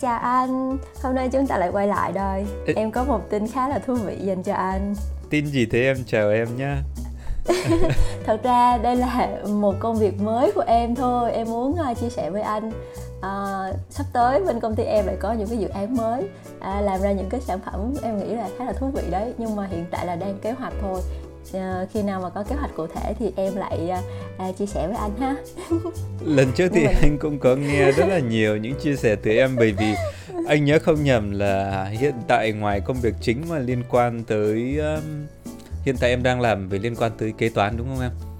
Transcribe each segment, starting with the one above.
chào anh. Hôm nay chúng ta lại quay lại đây. Ê... Em có một tin khá là thú vị dành cho anh. Tin gì thế em chào em nhá. Thật ra đây là một công việc mới của em thôi. Em muốn uh, chia sẻ với anh. Uh, sắp tới bên công ty em lại có những cái dự án mới à, làm ra những cái sản phẩm em nghĩ là khá là thú vị đấy nhưng mà hiện tại là đang kế hoạch thôi khi nào mà có kế hoạch cụ thể thì em lại uh, uh, chia sẻ với anh ha. Lần trước thì mình... anh cũng có nghe rất là nhiều những chia sẻ từ em bởi vì anh nhớ không nhầm là hiện tại ngoài công việc chính mà liên quan tới um, hiện tại em đang làm về liên quan tới kế toán đúng không em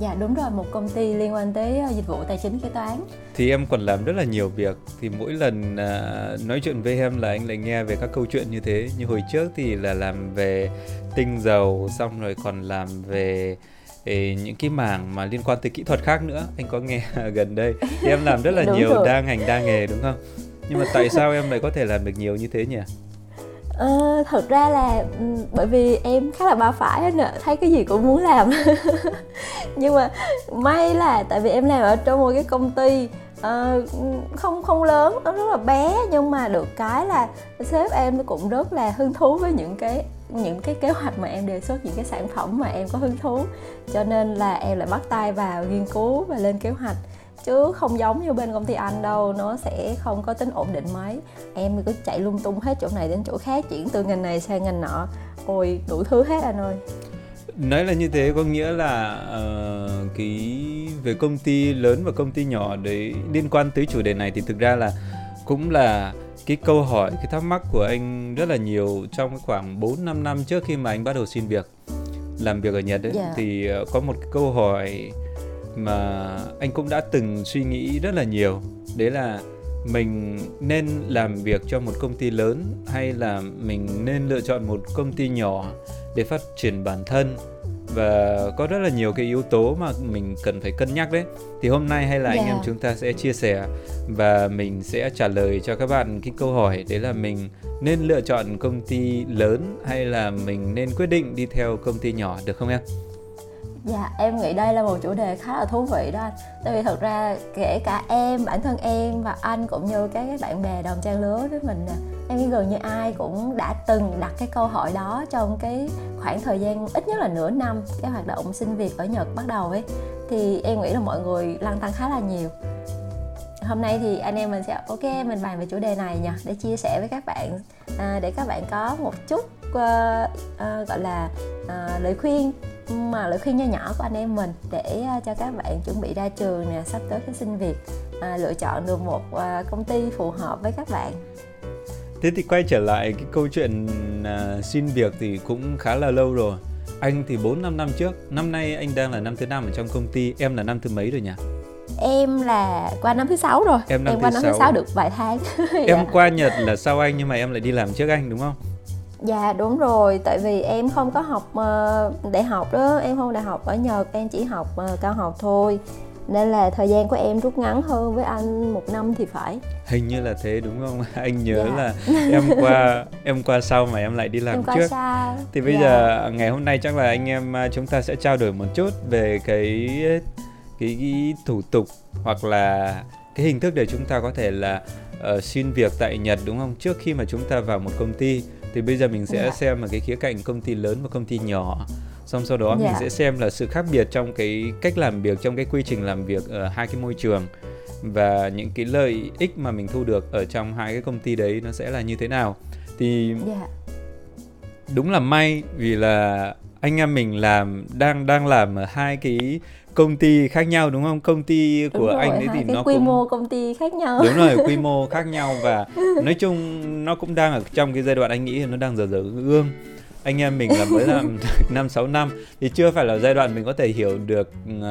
Dạ đúng rồi, một công ty liên quan tới dịch vụ tài chính kế toán. Thì em còn làm rất là nhiều việc. Thì mỗi lần uh, nói chuyện với em là anh lại nghe về các câu chuyện như thế. Như hồi trước thì là làm về tinh dầu, xong rồi còn làm về về những cái mảng mà liên quan tới kỹ thuật khác nữa. Anh có nghe gần đây. Thì em làm rất là nhiều rồi. đa ngành đa nghề đúng không? Nhưng mà tại sao em lại có thể làm được nhiều như thế nhỉ? Ờ, thật ra là bởi vì em khá là ba phải nên thấy cái gì cũng muốn làm. Nhưng mà may là tại vì em làm ở trong một cái công ty uh, không không lớn nó rất là bé nhưng mà được cái là sếp em cũng rất là hứng thú với những cái những cái kế hoạch mà em đề xuất những cái sản phẩm mà em có hứng thú. Cho nên là em lại bắt tay vào nghiên cứu và lên kế hoạch chứ không giống như bên công ty anh đâu nó sẽ không có tính ổn định mấy em cứ chạy lung tung hết chỗ này đến chỗ khác chuyển từ ngành này sang ngành nọ ôi đủ thứ hết anh ơi nói là như thế có nghĩa là uh, cái về công ty lớn và công ty nhỏ đấy liên quan tới chủ đề này thì thực ra là cũng là cái câu hỏi cái thắc mắc của anh rất là nhiều trong khoảng 4 5 năm trước khi mà anh bắt đầu xin việc làm việc ở Nhật ấy yeah. Dạ. thì uh, có một cái câu hỏi mà anh cũng đã từng suy nghĩ rất là nhiều đấy là mình nên làm việc cho một công ty lớn hay là mình nên lựa chọn một công ty nhỏ để phát triển bản thân và có rất là nhiều cái yếu tố mà mình cần phải cân nhắc đấy thì hôm nay hay là yeah. anh em dạ. chúng ta sẽ chia sẻ và mình sẽ trả lời cho các bạn cái câu hỏi đấy là mình nên lựa chọn công ty lớn hay là mình nên quyết định đi theo công ty nhỏ được không em? Dạ, em nghĩ đây là một chủ đề khá là thú vị đó anh. Tại vì thật ra kể cả em, bản thân em và anh cũng như các cái bạn bè đồng trang lứa với mình nè, Em nghĩ gần như ai cũng đã từng đặt cái câu hỏi đó trong cái khoảng thời gian ít nhất là nửa năm Cái hoạt động sinh việc ở Nhật bắt đầu ấy. Thì em nghĩ là mọi người lăn tăn khá là nhiều. Hôm nay thì anh em mình sẽ ok mình bàn về chủ đề này nha để chia sẻ với các bạn à, để các bạn có một chút uh, uh, gọi là uh, lời khuyên mà lời khuyên nho nhỏ của anh em mình để uh, cho các bạn chuẩn bị ra trường nè sắp tới cái xin việc uh, lựa chọn được một uh, công ty phù hợp với các bạn. Thế thì quay trở lại cái câu chuyện uh, xin việc thì cũng khá là lâu rồi. Anh thì 4 năm năm trước năm nay anh đang là năm thứ năm ở trong công ty em là năm thứ mấy rồi nhỉ? Em là qua năm thứ sáu rồi. Em, năm em qua năm 6. thứ sáu được vài tháng. Em dạ. qua nhật là sau anh nhưng mà em lại đi làm trước anh đúng không Dạ đúng rồi, tại vì em không có học uh, đại học đó, em không đại học ở Nhật, em chỉ học uh, cao học thôi. Nên là thời gian của em rút ngắn hơn với anh một năm thì phải. Hình như là thế đúng không? Anh nhớ dạ. là em qua em qua sau mà em lại đi làm em trước. sau. thì bây dạ. giờ ngày hôm nay chắc là anh em à, chúng ta sẽ trao đổi một chút về cái cái, cái thủ tục hoặc là cái hình thức để chúng ta có thể là uh, xin việc tại Nhật đúng không? Trước khi mà chúng ta vào một công ty thì bây giờ mình sẽ yeah. Dạ. xem ở cái khía cạnh công ty lớn và công ty nhỏ xong sau đó yeah. mình dạ. sẽ xem là sự khác biệt trong cái cách làm việc trong cái quy trình làm việc ở hai cái môi trường và những cái lợi ích mà mình thu được ở trong hai cái công ty đấy nó sẽ là như thế nào thì yeah. Dạ. đúng là may vì là anh em mình làm đang đang làm ở hai cái công ty khác nhau đúng không? Công ty của rồi, anh ấy thì nó quy cũng... mô công ty khác nhau. Đúng rồi quy mô khác nhau và nói chung nó cũng đang ở trong cái giai đoạn anh nghĩ nó đang dở dở gương. Anh em mình là mới làm năm sáu năm thì chưa phải là giai đoạn mình có thể hiểu được uh,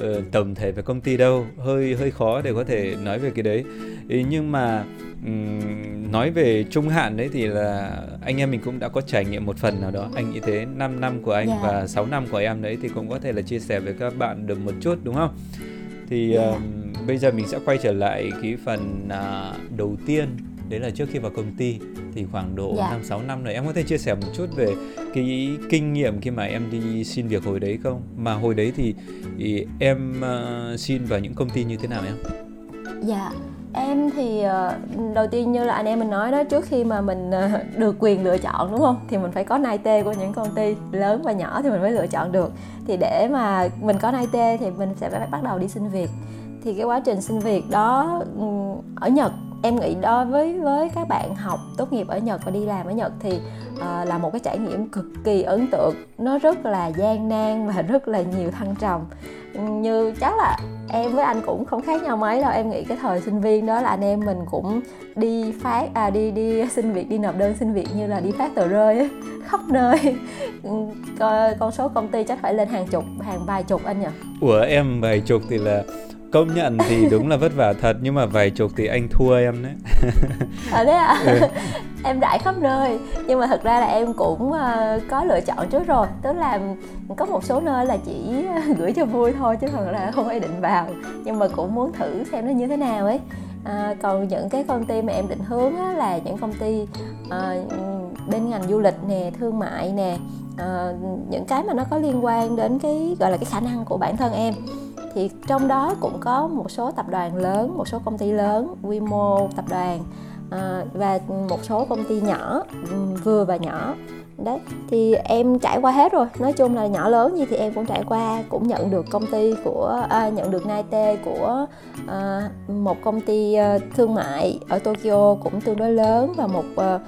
uh, tổng thể về công ty đâu hơi hơi khó để có thể nói về cái đấy Ý, nhưng mà um, nói về trung hạn đấy thì là anh em mình cũng đã có trải nghiệm một phần nào đó anh nghĩ thế 5 năm của anh yeah. Dạ. và 6 năm của em đấy thì cũng có thể là chia sẻ với các bạn được một chút đúng không thì yeah. um, bây giờ mình sẽ quay trở lại cái phần uh, đầu tiên đấy là trước khi vào công ty thì khoảng độ dạ. năm sáu năm rồi. Em có thể chia sẻ một chút về cái kinh nghiệm khi mà em đi xin việc hồi đấy không? Mà hồi đấy thì, thì em uh, xin vào những công ty như thế nào em? Dạ em thì ờ, đầu tiên như là anh em mình nói đó trước khi mà mình ờ, được quyền lựa chọn đúng không? Thì mình phải có nai tê của những công ty lớn và nhỏ thì mình mới lựa chọn được. Thì để mà mình có nai tê thì mình sẽ phải bắt đầu đi xin việc. Thì cái quá trình xin việc đó ở Nhật em nghĩ đối với với các bạn học tốt nghiệp ở Nhật và đi làm ở Nhật thì uh, là một cái trải nghiệm cực kỳ ấn tượng. Nó rất là gian nan và rất là nhiều thăng trầm. Như chắc là em với anh cũng không khác nhau mấy đâu. Em nghĩ cái thời sinh viên đó là anh em mình cũng đi phát à đi đi xin việc đi nộp đơn xin việc như là đi phát tờ rơi ấy, khắp nơi. Ừ, con số công ty chắc phải lên hàng chục hàng vài chục anh nhỉ? Của em vài chục thì là công nhận thì đúng là vất vả thật nhưng mà vài chục thì anh thua em đấy. À đấy à? Ừ. em rải khắp nơi nhưng mà thật ra là em cũng uh, có lựa chọn trước rồi. Tức là có một số nơi là chỉ gửi cho vui thôi chứ thật là không ai định vào. Nhưng mà cũng muốn thử xem nó như thế nào ấy. À, còn những cái công ty mà em định hướng á, là những công ty uh, bên ngành du lịch nè thương mại nè uh, những cái mà nó có liên quan đến cái gọi là cái khả năng của bản thân em thì trong đó cũng có một số tập đoàn lớn một số công ty lớn quy mô tập đoàn à, và một số công ty nhỏ ừ, vừa và nhỏ. Đấy thì em trải qua hết rồi. Nói chung là nhỏ lớn gì thì em cũng trải qua cũng nhận được công ty của à, nhận được nai tê của à, một công ty à, thương mại ở Tokyo cũng tương đối lớn và một à,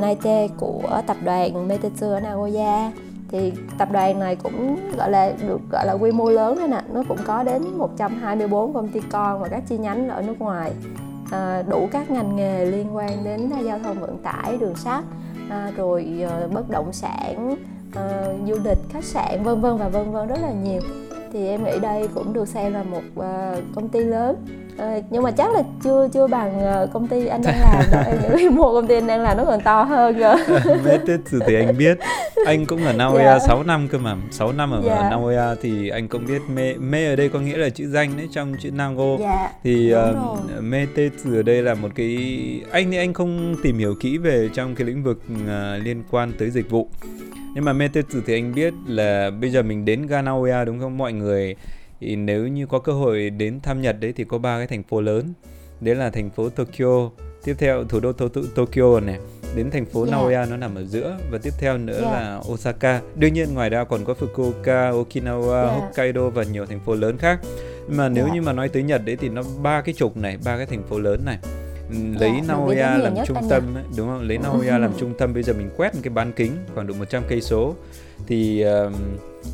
nai tê của tập đoàn Meitetsu ở Nagoya thì tập đoàn này cũng gọi là được gọi là quy mô lớn đấy nè. Nó cũng có đến 124 công ty con và các chi nhánh ở nước ngoài. À, đủ các ngành nghề liên quan đến giao thông vận tải đường sắt à, rồi à, bất động sản à, du lịch khách sạn vân vân và vân vân rất là nhiều. Thì em nghĩ đây cũng được xem là một à, công ty lớn uh, nhưng mà chắc là chưa chưa bằng uh, công ty anh đang làm đâu. Em nghĩ một công ty anh đang làm nó còn to hơn cơ. Metetsu thì anh biết. Anh cũng ở Naoya yeah. 6 năm cơ mà. 6 năm ở yeah. Naoya thì anh cũng biết me me ở đây có nghĩa là chữ danh đấy trong chữ Nago. Yeah. thì uh, Metetsu ở đây là một cái anh thì anh không tìm hiểu kỹ về trong cái lĩnh vực uh, liên quan tới dịch vụ. Nhưng mà Metetsu thì anh biết là bây giờ mình đến ga Naoya đúng không? Mọi người thì nếu như có cơ hội đến thăm Nhật đấy thì có ba cái thành phố lớn. Đấy là thành phố Tokyo tiếp theo thủ đô Tokyo này. Đến thành phố yeah. Nagoya nó nằm ở giữa và tiếp theo nữa yeah. là Osaka. Đương nhiên ngoài ra còn có Fukuoka, Okinawa, yeah. Hokkaido và nhiều thành phố lớn khác. Mà nếu yeah. như mà nói tới Nhật đấy thì nó ba cái trục này ba cái thành phố lớn này. Lấy yeah, Nagoya làm trung tâm ấy, đúng không? Lấy Nagoya làm trung tâm bây giờ mình quét một cái bán kính khoảng độ 100 cây số. Thì um,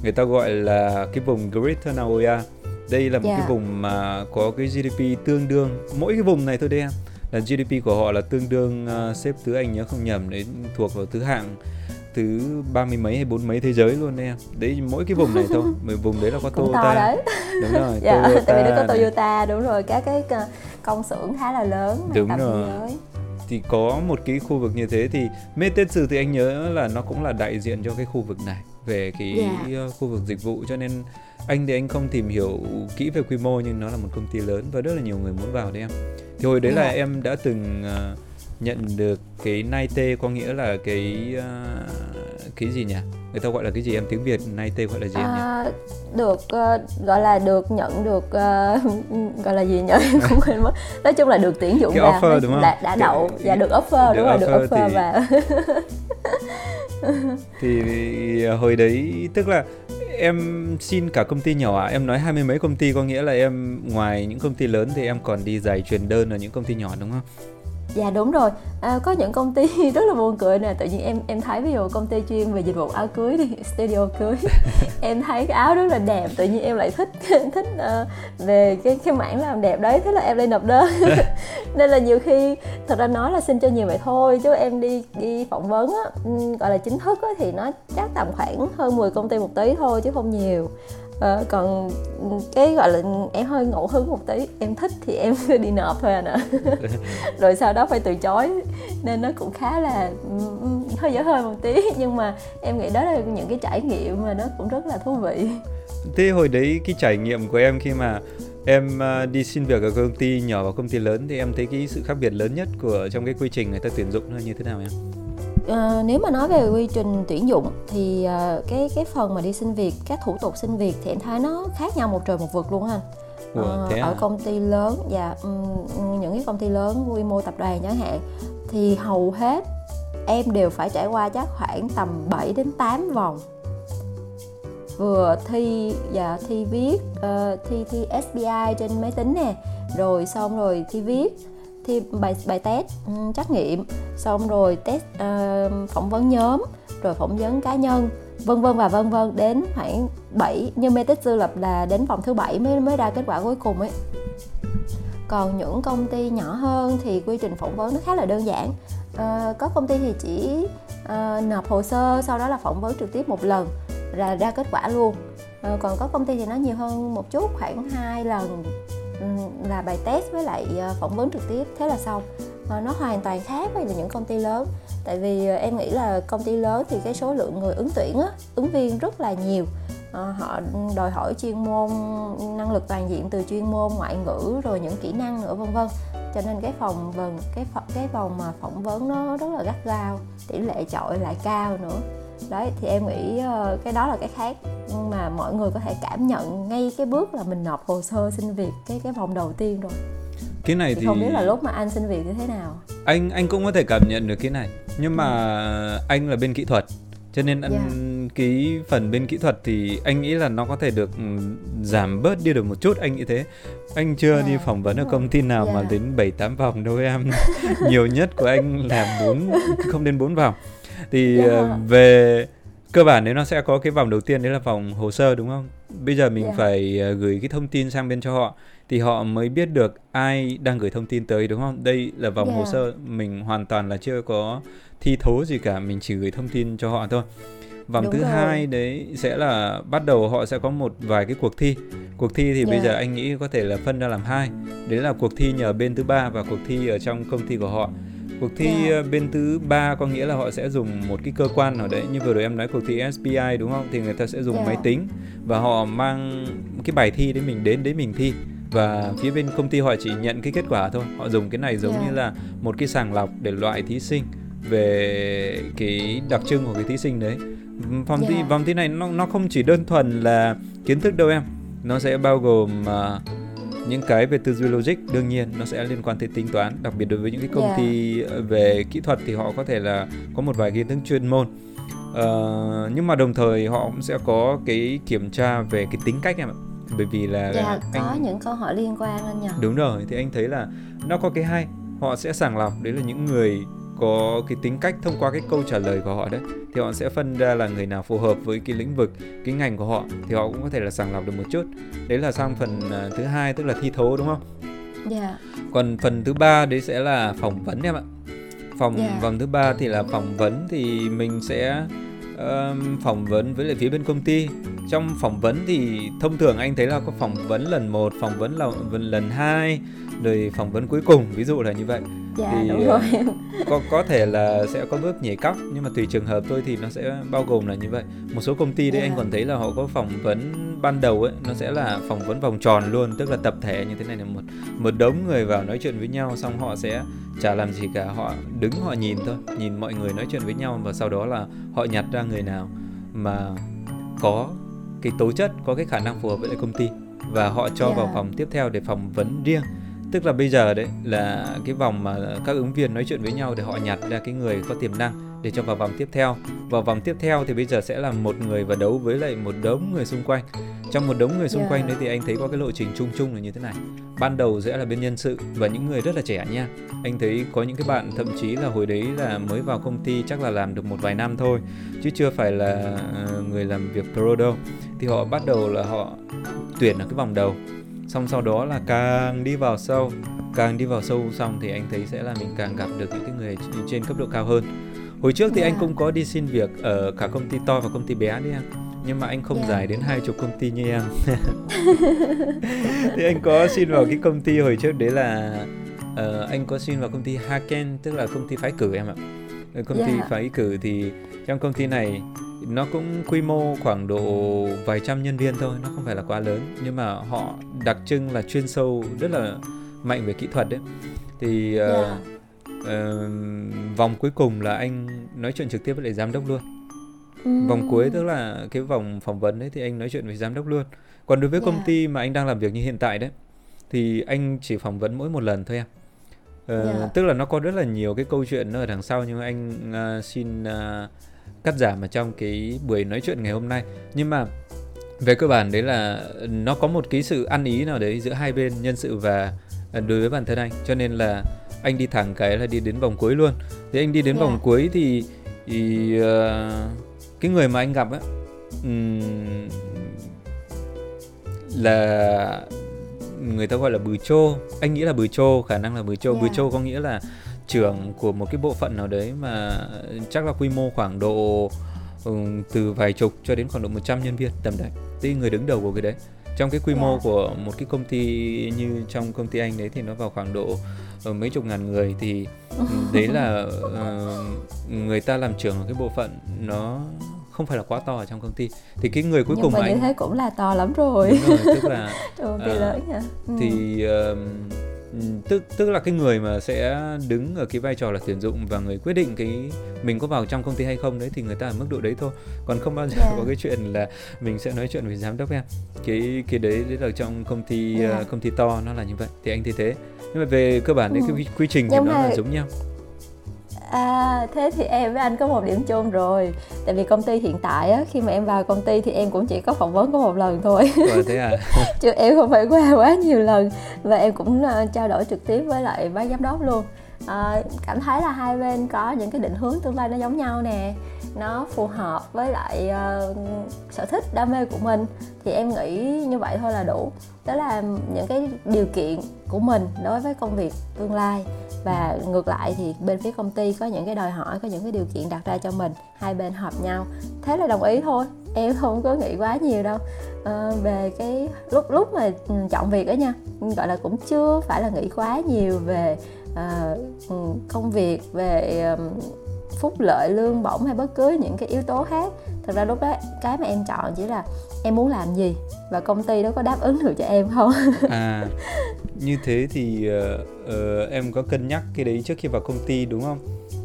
người ta gọi là cái vùng Greater Nagoya. Đây là một yeah. cái vùng mà có cái GDP tương đương. Mỗi cái vùng này thôi đấy em. Là GDP của họ là tương đương uh, xếp thứ anh nhớ không nhầm đấy thuộc vào thứ hạng thứ ba mươi mấy hay bốn mấy thế giới luôn đấy em. Đấy mỗi cái vùng này thôi. Mười vùng đấy là có Cũng Toyota. đấy. đúng rồi dạ, Toyota tại vì nó có Toyota đúng rồi. Các cái công xưởng khá là lớn đúng rồi. giới. Thì có một cái khu vực như thế thì Metetsu thì anh nhớ là nó cũng là đại diện cho cái khu vực này về cái yeah. Dạ. khu vực dịch vụ cho nên anh thì anh không tìm hiểu kỹ về quy mô nhưng nó là một công ty lớn và rất là nhiều người muốn vào đấy em thì hồi đấy yeah. là dạ. em đã từng uh, nhận được cái nai tê có nghĩa là cái uh, cái gì nhỉ người ta gọi là cái gì em tiếng việt nai tê gọi là gì à, em nhỉ được uh, gọi là được nhận được uh, gọi là gì nhỉ cũng quên mất nói chung là được tuyển dụng cái offer, đúng không? đã, đã đậu và dạ, được offer được đúng rồi được offer thì... và thì hồi đấy tức là em xin cả công ty nhỏ à? Em nói hai mươi mấy công ty có nghĩa là em ngoài những công ty lớn thì em còn đi giải truyền đơn ở những công ty nhỏ đúng không? Dạ đúng rồi, à, có những công ty rất là buồn cười nè. Tự nhiên em em thấy ví dụ công ty chuyên về dịch vụ áo cưới đi, studio cưới. Em thấy cái áo rất là đẹp, tự nhiên em lại thích thích uh, về cái cái mảng làm đẹp đấy. Thế là em lên nộp đơn. Nên là nhiều khi thật ra nói là xin cho nhiều vậy thôi Chứ em đi đi phỏng vấn á, gọi là chính thức á, thì nó chắc tầm khoảng hơn 10 công ty một tí thôi chứ không nhiều à, còn cái gọi là em hơi ngẫu hứng một tí em thích thì em đi nộp thôi à nè rồi sau đó phải từ chối nên nó cũng khá là hơi dở hơi một tí. Nhưng mà em nghĩ đó là những cái trải nghiệm mà nó cũng rất là thú vị. Thế hồi đấy cái trải nghiệm của em khi mà em uh, đi xin việc ở công ty nhỏ và công ty lớn thì em thấy cái sự khác biệt lớn nhất của trong cái quy trình người ta tuyển dụng nó như thế nào em? Uh, nếu mà nói về quy trình tuyển dụng thì uh, cái cái phần mà đi xin việc các thủ tục xin việc thì em thấy nó khác nhau một trời một vực luôn anh. Ờ, à? ở công ty lớn và um, những cái công ty lớn quy mô tập đoàn chẳng hạn thì hầu hết em đều phải trải qua chắc khoảng tầm 7 đến 8 vòng. Vừa thi và thi viết uh, thi thi SBI trên máy tính nè rồi xong rồi thi viết thi bài bài test um, trắc nghiệm. Xong rồi test uh, phỏng vấn nhóm rồi phỏng vấn cá nhân vân vân và vân vân đến khoảng 7 như mê tích sư lập là đến vòng thứ bảy mới mới ra kết quả cuối cùng ấy. Còn những công ty nhỏ hơn thì quy trình phỏng vấn nó khá là đơn giản. À, có công ty thì chỉ à, nộp hồ sơ sau đó là phỏng vấn trực tiếp một lần là ra kết quả luôn. À, còn có công ty thì nó nhiều hơn một chút khoảng hai lần là bài test với lại ờ, phỏng vấn trực tiếp. Thế là xong. Nó hoàn toàn khác với những công ty lớn. Tại vì ờ, em nghĩ là công ty lớn thì cái số lượng người ứng tuyển á, ứng viên rất là nhiều. À, họ đòi hỏi chuyên môn năng lực toàn diện từ chuyên môn ngoại ngữ rồi những kỹ năng nữa vân vân. Cho nên cái phòng vần cái cái vòng mà phỏng vấn nó rất là gắt gao tỷ lệ chọi lại cao nữa đấy thì em nghĩ ờ, cái đó là cái khác mà mọi người có thể cảm nhận ngay cái bước là mình nộp hồ sơ xin việc cái cái vòng đầu tiên rồi cái này thì, thì không biết là lúc mà anh xin việc như thế nào anh anh cũng có thể cảm nhận được cái này nhưng mà ừ. anh là bên kỹ thuật cho nên ăn yeah. cái phần bên kỹ thuật thì anh nghĩ là nó có thể được ừ, giảm bớt đi được một chút anh nghĩ thế anh chưa yeah. đi phỏng vấn ở công ty nào yeah. mà đến 7 8 vòng đâu em nhiều nhất của anh là bốn không đến 4 vòng thì yeah. Ờ, về cơ bản đấy nó sẽ có cái vòng đầu tiên đấy là vòng hồ sơ đúng không bây giờ mình yeah. phải ờ, gửi cái thông tin sang bên cho họ thì họ mới biết được ai đang gửi thông tin tới đúng không đây là vòng yeah. hồ sơ mình hoàn toàn là chưa có thi thố gì cả mình chỉ gửi thông tin cho họ thôi vòng Đúng thứ rồi. hai đấy sẽ là bắt đầu họ sẽ có một vài cái cuộc thi cuộc thi thì yeah. bây giờ anh nghĩ có thể là phân ra làm hai đấy là cuộc thi nhờ bên thứ ba và cuộc thi ở trong công ty của họ cuộc thi yeah. Ờ, bên thứ ba có nghĩa là họ sẽ dùng một cái cơ quan nào đấy như vừa rồi em nói cuộc thi SPI đúng không thì người ta sẽ dùng yeah. máy tính và họ mang cái bài thi đấy mình đến đấy mình thi và phía bên công ty họ chỉ nhận cái kết quả thôi họ dùng cái này giống yeah. như là một cái sàng lọc để loại thí sinh về cái đặc trưng của cái thí sinh đấy vòng yeah. thi vòng thi này nó nó không chỉ đơn thuần là kiến thức đâu em nó sẽ bao gồm uh, những cái về tư duy logic đương nhiên nó sẽ liên quan tới tính toán đặc biệt đối với những cái công yeah. ty về kỹ thuật thì họ có thể là có một vài kiến thức chuyên môn. Uh, nhưng mà đồng thời họ cũng sẽ có cái kiểm tra về cái tính cách em ạ. Bởi vì là dạ, anh... có những câu hỏi liên quan anh nhỉ đúng rồi thì anh thấy là nó có cái hay họ sẽ sàng lọc. Đấy là những người có cái tính cách thông qua cái câu trả lời của họ đấy thì họ sẽ phân ra là người nào phù hợp với cái lĩnh vực cái ngành của họ thì họ cũng có thể là sàng lọc được một chút đấy là sang phần uh, thứ hai tức là thi thố đúng không Dạ. Yeah. Còn phần thứ ba đấy sẽ là phỏng vấn em ạ. Phòng yeah. Dạ. vòng thứ ba thì là phỏng vấn thì mình sẽ uh, phỏng vấn với lại phía bên công ty. Trong phỏng vấn thì thông thường anh thấy là có phỏng vấn lần một, phỏng vấn là lần hai, rồi phỏng vấn cuối cùng, ví dụ là như vậy dạ thì đúng rồi có có thể là sẽ có bước nhảy cóc nhưng mà tùy trường hợp thôi thì nó sẽ bao gồm là như vậy một số công ty đấy yeah. anh dạ. còn thấy là họ có phỏng vấn ban đầu ấy nó sẽ là phỏng vấn vòng tròn luôn tức là tập thể như thế này là một một đống người vào nói chuyện với nhau xong họ sẽ chả làm gì cả họ đứng họ nhìn thôi nhìn mọi người nói chuyện với nhau và sau đó là họ nhặt ra người nào mà có cái tố chất có cái khả năng phù hợp với lại công ty và họ cho yeah. vào dạ. phòng tiếp theo để phỏng vấn riêng tức là bây giờ đấy là cái vòng mà các ứng viên nói chuyện với nhau để họ nhặt ra cái người có tiềm năng để cho vào vòng tiếp theo. Vào vòng tiếp theo thì bây giờ sẽ là một người và đấu với lại một đống người xung quanh. Trong một đống người xung yeah. quanh đấy thì anh thấy có cái lộ trình chung chung là như thế này. Ban đầu sẽ là bên nhân sự và những người rất là trẻ nha. Anh thấy có những cái bạn thậm chí là hồi đấy là mới vào công ty chắc là làm được một vài năm thôi chứ chưa phải là ờ, người làm việc pro đâu. Thì họ bắt đầu là họ tuyển ở cái vòng đầu xong sau đó là càng đi vào sâu càng đi vào sâu xong thì anh thấy sẽ là mình càng gặp được những cái người trên cấp độ cao hơn hồi trước thì yeah. anh cũng có đi xin việc ở cả công ty to và công ty bé đấy em nhưng mà anh không yeah. dài đến hai chục công ty như em thì anh có xin vào cái công ty hồi trước đấy là uh, anh có xin vào công ty Haken tức là công ty phái cử em ạ công yeah. ty phái cử thì trong công ty này nó cũng quy mô khoảng độ vài trăm nhân viên thôi nó không phải là quá lớn nhưng mà họ đặc trưng là chuyên sâu rất là mạnh về kỹ thuật đấy thì uh, yeah. uh, vòng cuối cùng là anh nói chuyện trực tiếp với lại giám đốc luôn mm. vòng cuối tức là cái vòng phỏng vấn đấy thì anh nói chuyện với giám đốc luôn còn đối với yeah. công ty mà anh đang làm việc như hiện tại đấy thì anh chỉ phỏng vấn mỗi một lần thôi em ờ, yeah. Dạ. tức là nó có rất là nhiều cái câu chuyện ở đằng sau nhưng anh uh, xin uh, cắt giảm ở trong cái buổi nói chuyện ngày hôm nay nhưng mà về cơ bản đấy là nó có một cái sự ăn ý nào đấy giữa hai bên nhân sự và đối với bản thân anh cho nên là anh đi thẳng cái là đi đến vòng cuối luôn thì anh đi đến yeah. vòng dạ. cuối thì, thì uh, cái người mà anh gặp á um, là người ta gọi là bừ chô anh nghĩ là bừ chô khả năng là bừ chô yeah. bừ chô có nghĩa là trưởng của một cái bộ phận nào đấy mà chắc là quy mô khoảng độ um, từ vài chục cho đến khoảng độ 100 nhân viên tầm đấy thì người đứng đầu của cái đấy trong cái quy yeah. mô của một cái công ty như trong công ty anh đấy thì nó vào khoảng độ uh, mấy chục ngàn người thì đấy là uh, người ta làm trưởng ở cái bộ phận nó không phải là quá to ở trong công ty thì cái người cuối Nhưng cùng mà anh như thế cũng là to lắm rồi, Đúng rồi tức là uh, lớn nha ừ. thì uh, tức tức là cái người mà sẽ đứng ở cái vai trò là tuyển dụng và người quyết định cái mình có vào trong công ty hay không đấy thì người ta ở mức độ đấy thôi còn không bao giờ yeah. có cái chuyện là mình sẽ nói chuyện với giám đốc em cái cái đấy đấy là trong công ty yeah. uh, công ty to nó là như vậy thì anh thấy thế nhưng mà về cơ bản đấy ừ. cái quy trình thì nó là giống nhau À thế thì em với anh có một điểm chung rồi. Tại vì công ty hiện tại á, khi mà em vào công ty thì em cũng chỉ có phỏng vấn có một lần thôi. Rồi thế à? Chứ em không phải qua quá nhiều lần. Và em cũng uh, trao đổi trực tiếp với lại bác giám đốc luôn. À, Cảm thấy là hai bên có những cái định hướng tương lai nó giống nhau nè nó phù hợp với lại uh, sở thích đam mê của mình. Thì em nghĩ như vậy thôi là đủ. Đó là những cái điều kiện của mình đối với công việc tương lai. Và ngược lại thì bên phía công ty có những cái đòi hỏi có những cái điều kiện đặt ra cho mình. Hai bên hợp nhau. Thế là đồng ý thôi. Em không có nghĩ quá nhiều đâu. À, về cái lúc lúc mà ừ, chọn việc đó nha gọi là cũng chưa phải là nghĩ quá nhiều về uh, công việc về uh, phúc lợi lương bổng hay bất cứ những cái yếu tố khác thật ra lúc đó cái mà em chọn chỉ là em muốn làm gì và công ty đó có đáp ứng được cho em không à như thế thì uh, uh, em có cân nhắc cái đấy trước khi vào công ty đúng không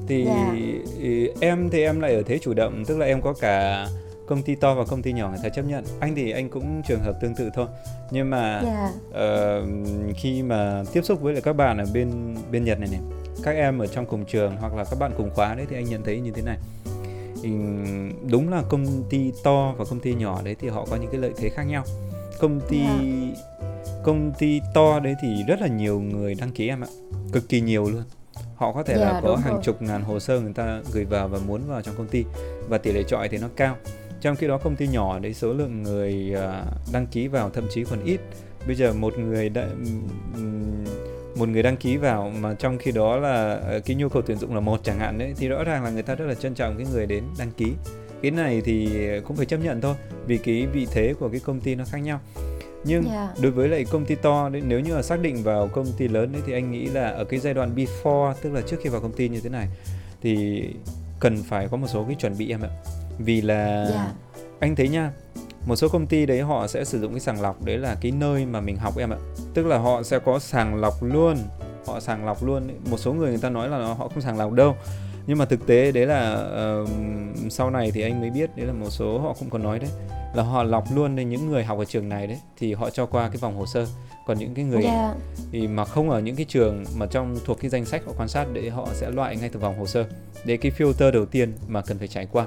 thì yeah. Dạ. em thì em lại ở thế chủ động tức là em có cả công ty to và công ty nhỏ người ta chấp nhận anh thì anh cũng trường hợp tương tự thôi nhưng mà yeah. Dạ. uh, khi mà tiếp xúc với lại các bạn ở bên bên nhật này này các em ở trong cùng trường hoặc là các bạn cùng khóa đấy thì anh nhận thấy như thế này đúng là công ty to và công ty nhỏ đấy thì họ có những cái lợi thế khác nhau công ty. Dạ. công ty to đấy thì rất là nhiều người đăng ký em ạ cực kỳ nhiều luôn họ có thể yeah, là dạ, có hàng rồi. chục ngàn hồ sơ người ta gửi vào và muốn vào trong công ty và tỷ lệ chọi thì nó cao trong khi đó công ty nhỏ đấy số lượng người à, đăng ký vào thậm chí còn ít bây giờ một người đã một người đăng ký vào mà trong khi đó là ờ, cái nhu cầu tuyển dụng là một chẳng hạn đấy thì rõ ràng là người ta rất là trân trọng cái người đến đăng ký cái này thì cũng phải chấp nhận thôi vì cái vị thế của cái công ty nó khác nhau nhưng yeah. Dạ. đối với lại công ty to đấy nếu như là xác định vào công ty lớn đấy thì anh nghĩ là ở cái giai đoạn before tức là trước khi vào công ty như thế này thì cần phải có một số cái chuẩn bị em ạ vì là yeah. Dạ. anh thấy nha một số công ty đấy họ sẽ sử dụng cái sàng lọc đấy là cái nơi mà mình học em ạ. Tức là họ sẽ có sàng lọc luôn họ sàng lọc luôn một số người người ta nói là họ không sàng lọc đâu. Nhưng mà thực tế đấy là uh, sau này thì anh mới biết đấy là một số họ cũng có nói đấy là họ lọc luôn nên những người học ở trường này đấy thì họ cho qua cái vòng hồ sơ. Còn những cái người yeah. Dạ. thì mà không ở những cái trường mà trong thuộc cái danh sách họ quan sát để họ sẽ loại ngay từ vòng hồ sơ. Để cái filter đầu tiên mà cần phải trải qua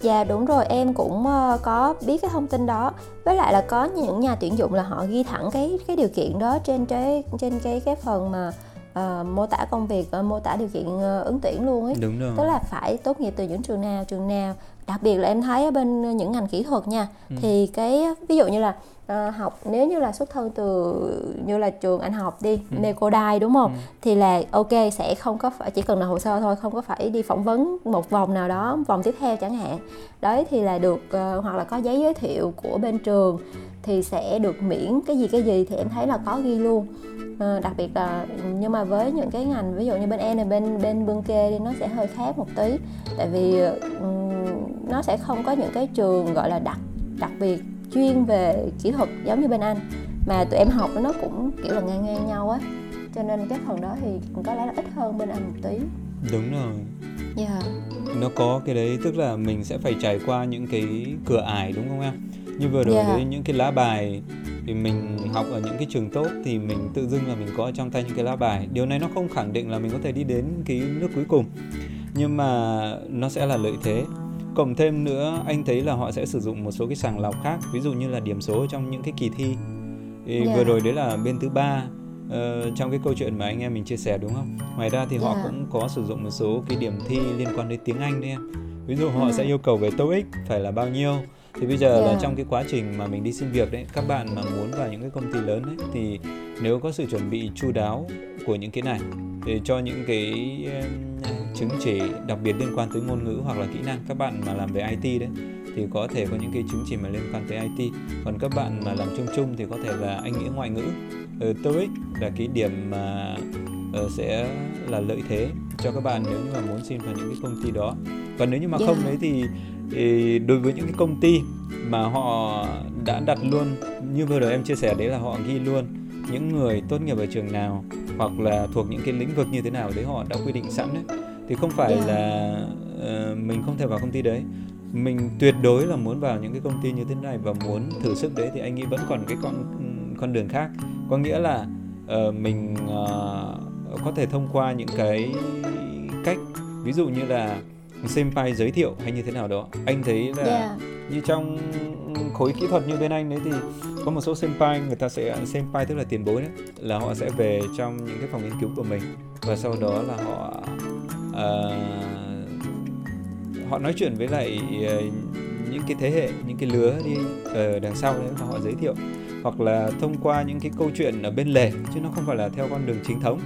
Dạ đúng rồi em cũng uh, có biết cái thông tin đó với lại là có những nhà tuyển dụng là họ ghi thẳng cái cái điều kiện đó trên cái trên cái cái phần mà uh, mô tả công việc uh, mô tả điều kiện uh, ứng tuyển luôn ấy đúng rồi. tức là phải tốt nghiệp từ những trường nào trường nào đặc biệt là em thấy ở bên những ngành kỹ thuật nha ừ. thì cái ví dụ như là uh, học nếu như là xuất thân từ như là trường anh học đi ừ. Necodai đúng không ừ. thì là ok sẽ không có phải chỉ cần là hồ sơ thôi không có phải đi phỏng vấn một vòng nào đó vòng tiếp theo chẳng hạn đấy thì là được uh, hoặc là có giấy giới thiệu của bên trường thì sẽ được miễn cái gì cái gì thì em thấy là có ghi luôn uh, đặc biệt là nhưng mà với những cái ngành ví dụ như bên em này bên bên bương kê thì nó sẽ hơi khác một tí tại vì um, nó sẽ không có những cái trường gọi là đặc đặc biệt chuyên về kỹ thuật giống như bên anh. Mà tụi em học nó cũng kiểu là ngang ngang nhau á. Cho nên cái phần đó thì có lẽ là ít hơn bên anh một tí. Đúng rồi. Yeah. nó có cái đấy tức là mình sẽ phải trải qua những cái cửa ải đúng không em? Như vừa rồi yeah. đấy những cái lá bài thì mình học ở những cái trường tốt thì mình tự dưng là mình có trong tay những cái lá bài. Điều này nó không khẳng định là mình có thể đi đến cái nước cuối cùng. Nhưng mà nó sẽ là lợi thế cộng thêm nữa anh thấy là họ sẽ sử dụng một số cái sàng lọc khác ví dụ như là điểm số trong những cái kỳ thi thì yeah. vừa rồi đấy là bên thứ ba uh, trong cái câu chuyện mà anh em mình chia sẻ đúng không ngoài ra thì yeah. họ cũng có sử dụng một số cái điểm thi liên quan đến tiếng anh đấy em ví dụ họ ừ. sẽ yêu cầu về TOEIC phải là bao nhiêu thì bây giờ yeah. là trong cái quá trình mà mình đi xin việc đấy các bạn mà muốn vào những cái công ty lớn ấy thì nếu có sự chuẩn bị chu đáo của những cái này để cho những cái chứng chỉ đặc biệt liên quan tới ngôn ngữ hoặc là kỹ năng các bạn mà làm về IT đấy thì có thể có những cái chứng chỉ mà liên quan tới IT còn các bạn mà làm chung chung thì có thể là anh nghĩa ngoại ngữ uh, TOEIC là cái điểm mà uh, sẽ là lợi thế cho các bạn nếu như mà muốn xin vào những cái công ty đó còn nếu như mà yeah. không đấy thì, thì đối với những cái công ty mà họ đã đặt luôn như vừa rồi em chia sẻ đấy là họ ghi luôn những người tốt nghiệp ở trường nào hoặc là thuộc những cái lĩnh vực như thế nào đấy họ đã quy định sẵn đấy thì không phải yeah. là uh, mình không thể vào công ty đấy. Mình tuyệt đối là muốn vào những cái công ty như thế này và muốn thử sức đấy thì anh nghĩ vẫn còn cái con con đường khác. Có nghĩa là uh, mình uh, có thể thông qua những cái cách ví dụ như là senpai giới thiệu hay như thế nào đó. Anh thấy là yeah. như trong khối kỹ thuật như bên anh đấy thì có một số senpai người ta sẽ senpai tức là tiền bối đấy là họ sẽ về trong những cái phòng nghiên cứu của mình. Và sau đó là họ uh, họ nói chuyện với lại uh, những cái thế hệ những cái lứa đi ở đằng sau đấy và họ giới thiệu. Hoặc là thông qua những cái câu chuyện ở bên lề chứ nó không phải là theo con đường chính thống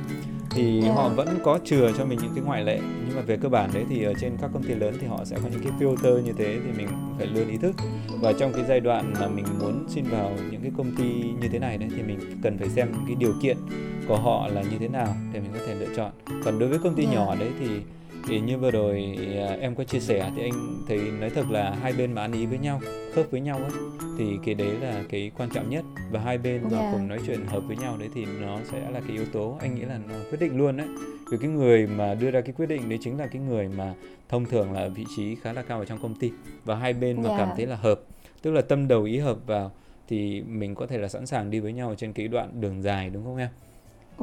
thì yeah. họ vẫn có chừa cho mình những cái ngoại lệ nhưng mà về cơ bản đấy thì ở trên các công ty lớn thì họ sẽ có những cái filter như thế thì mình phải luôn ý thức và trong cái giai đoạn mà mình muốn xin vào những cái công ty như thế này đấy thì mình cần phải xem cái điều kiện của họ là như thế nào để mình có thể lựa chọn còn đối với công ty yeah. nhỏ đấy thì thì như vừa rồi à, em có chia sẻ thì anh thấy nói thật là hai bên mà ăn ý với nhau khớp với nhau ấy thì cái đấy là cái quan trọng nhất và hai bên mà yeah. cùng nói chuyện hợp với nhau đấy thì nó sẽ là cái yếu tố anh nghĩ là nó quyết định luôn đấy vì cái người mà đưa ra cái quyết định đấy chính là cái người mà thông thường là vị trí khá là cao ở trong công ty và hai bên mà yeah. cảm thấy là hợp tức là tâm đầu ý hợp vào thì mình có thể là sẵn sàng đi với nhau trên cái đoạn đường dài đúng không em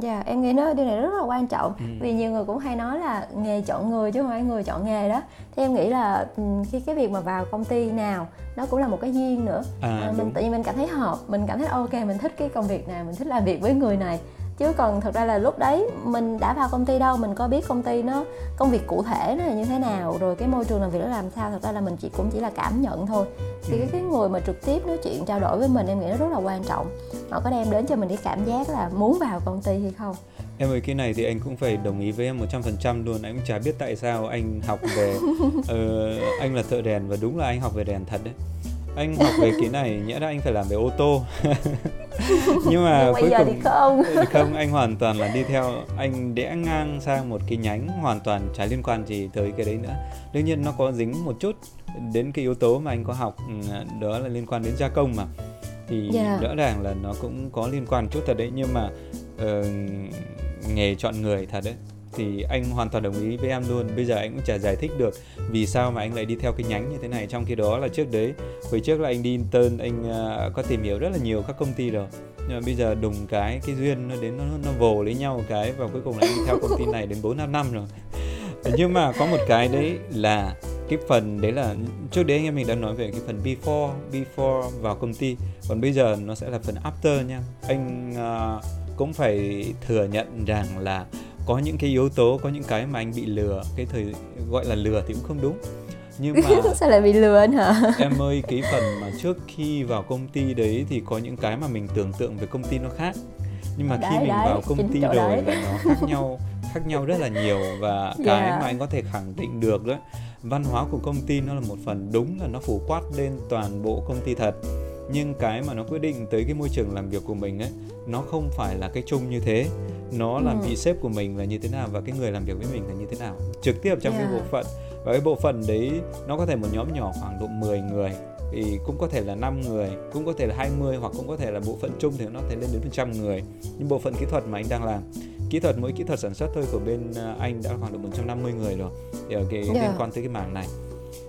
Dạ, yeah, em nghĩ nó điều này rất là quan trọng ừ. vì nhiều người cũng hay nói là nghề chọn người chứ không phải người chọn nghề đó. Thì em nghĩ là ừ, khi cái việc mà vào công ty nào nó cũng là một cái duyên nữa. À, à, mình tự nhiên mình cảm thấy hợp, mình cảm thấy ok, mình thích cái công việc này, mình thích làm việc với người này chứ còn thật ra là lúc đấy mình đã vào công ty đâu mình có biết công ty nó công việc cụ thể nó là như thế nào rồi cái môi trường làm việc nó làm sao thật ra là mình chỉ cũng chỉ là cảm nhận thôi. Thì ừ. cái, cái người mà trực tiếp nói chuyện trao đổi với mình em nghĩ nó rất là quan trọng. Họ có đem đến cho mình cái cảm giác là muốn vào công ty hay không. Em ơi cái này thì anh cũng phải đồng ý với em 100% luôn. Anh cũng chả biết tại sao anh học về uh, Anh là thợ đèn và đúng là anh học về đèn thật đấy anh học về cái này nhẽ ra anh phải làm về ô tô nhưng mà nhưng cuối giờ cùng thì không không anh hoàn toàn là đi theo anh đẽ ngang sang một cái nhánh hoàn toàn trái liên quan gì tới cái đấy nữa đương nhiên nó có dính một chút đến cái yếu tố mà anh có học ừ, đó là liên quan đến gia công mà thì yeah. Dạ. rõ ràng là nó cũng có liên quan chút thật đấy nhưng mà uh, nghề chọn người thật đấy thì anh hoàn toàn đồng ý với em luôn. Bây giờ anh cũng chả giải thích được vì sao mà anh lại đi theo cái nhánh như thế này. Trong khi đó là trước đấy hồi trước là anh đi intern anh uh, có tìm hiểu rất là nhiều các công ty rồi. Nhưng mà bây giờ đùng cái cái duyên nó đến nó nó vồ lấy nhau cái và cuối cùng là anh đi theo công ty này đến bốn năm năm rồi. Nhưng mà có một cái đấy là cái phần đấy là trước đấy anh em mình đã nói về cái phần before before vào công ty. Còn bây giờ nó sẽ là phần after nha. Anh uh, cũng phải thừa nhận rằng là có những cái yếu tố có những cái mà anh bị lừa cái thời gọi là lừa thì cũng không đúng. Nhưng mà sao lại bị lừa anh hả? em ơi cái phần mà trước khi vào công ty đấy thì có những cái mà mình tưởng tượng về công ty nó khác. Nhưng mà đấy, khi mình đấy, vào công ty rồi đấy. là nó khác nhau khác nhau rất là nhiều. Và yeah. cái mà anh có thể khẳng định được đó văn hóa của công ty nó là một phần đúng là nó phủ quát lên toàn bộ công ty thật nhưng cái mà nó quyết định tới cái môi trường làm việc của mình ấy nó không phải là cái chung như thế nó là ừ. vị sếp của mình là như thế nào và cái người làm việc với mình là như thế nào trực tiếp trong yeah. cái bộ phận và cái bộ phận đấy nó có thể một nhóm nhỏ khoảng độ 10 người thì cũng có thể là 5 người, cũng có thể là 20 hoặc cũng có thể là bộ phận chung thì nó thể lên đến 100 người. Nhưng bộ phận kỹ thuật mà anh đang làm, kỹ thuật mỗi kỹ thuật sản xuất thôi của bên à, anh đã khoảng độ 150 người rồi. Thì ở cái yeah. liên quan tới cái mảng này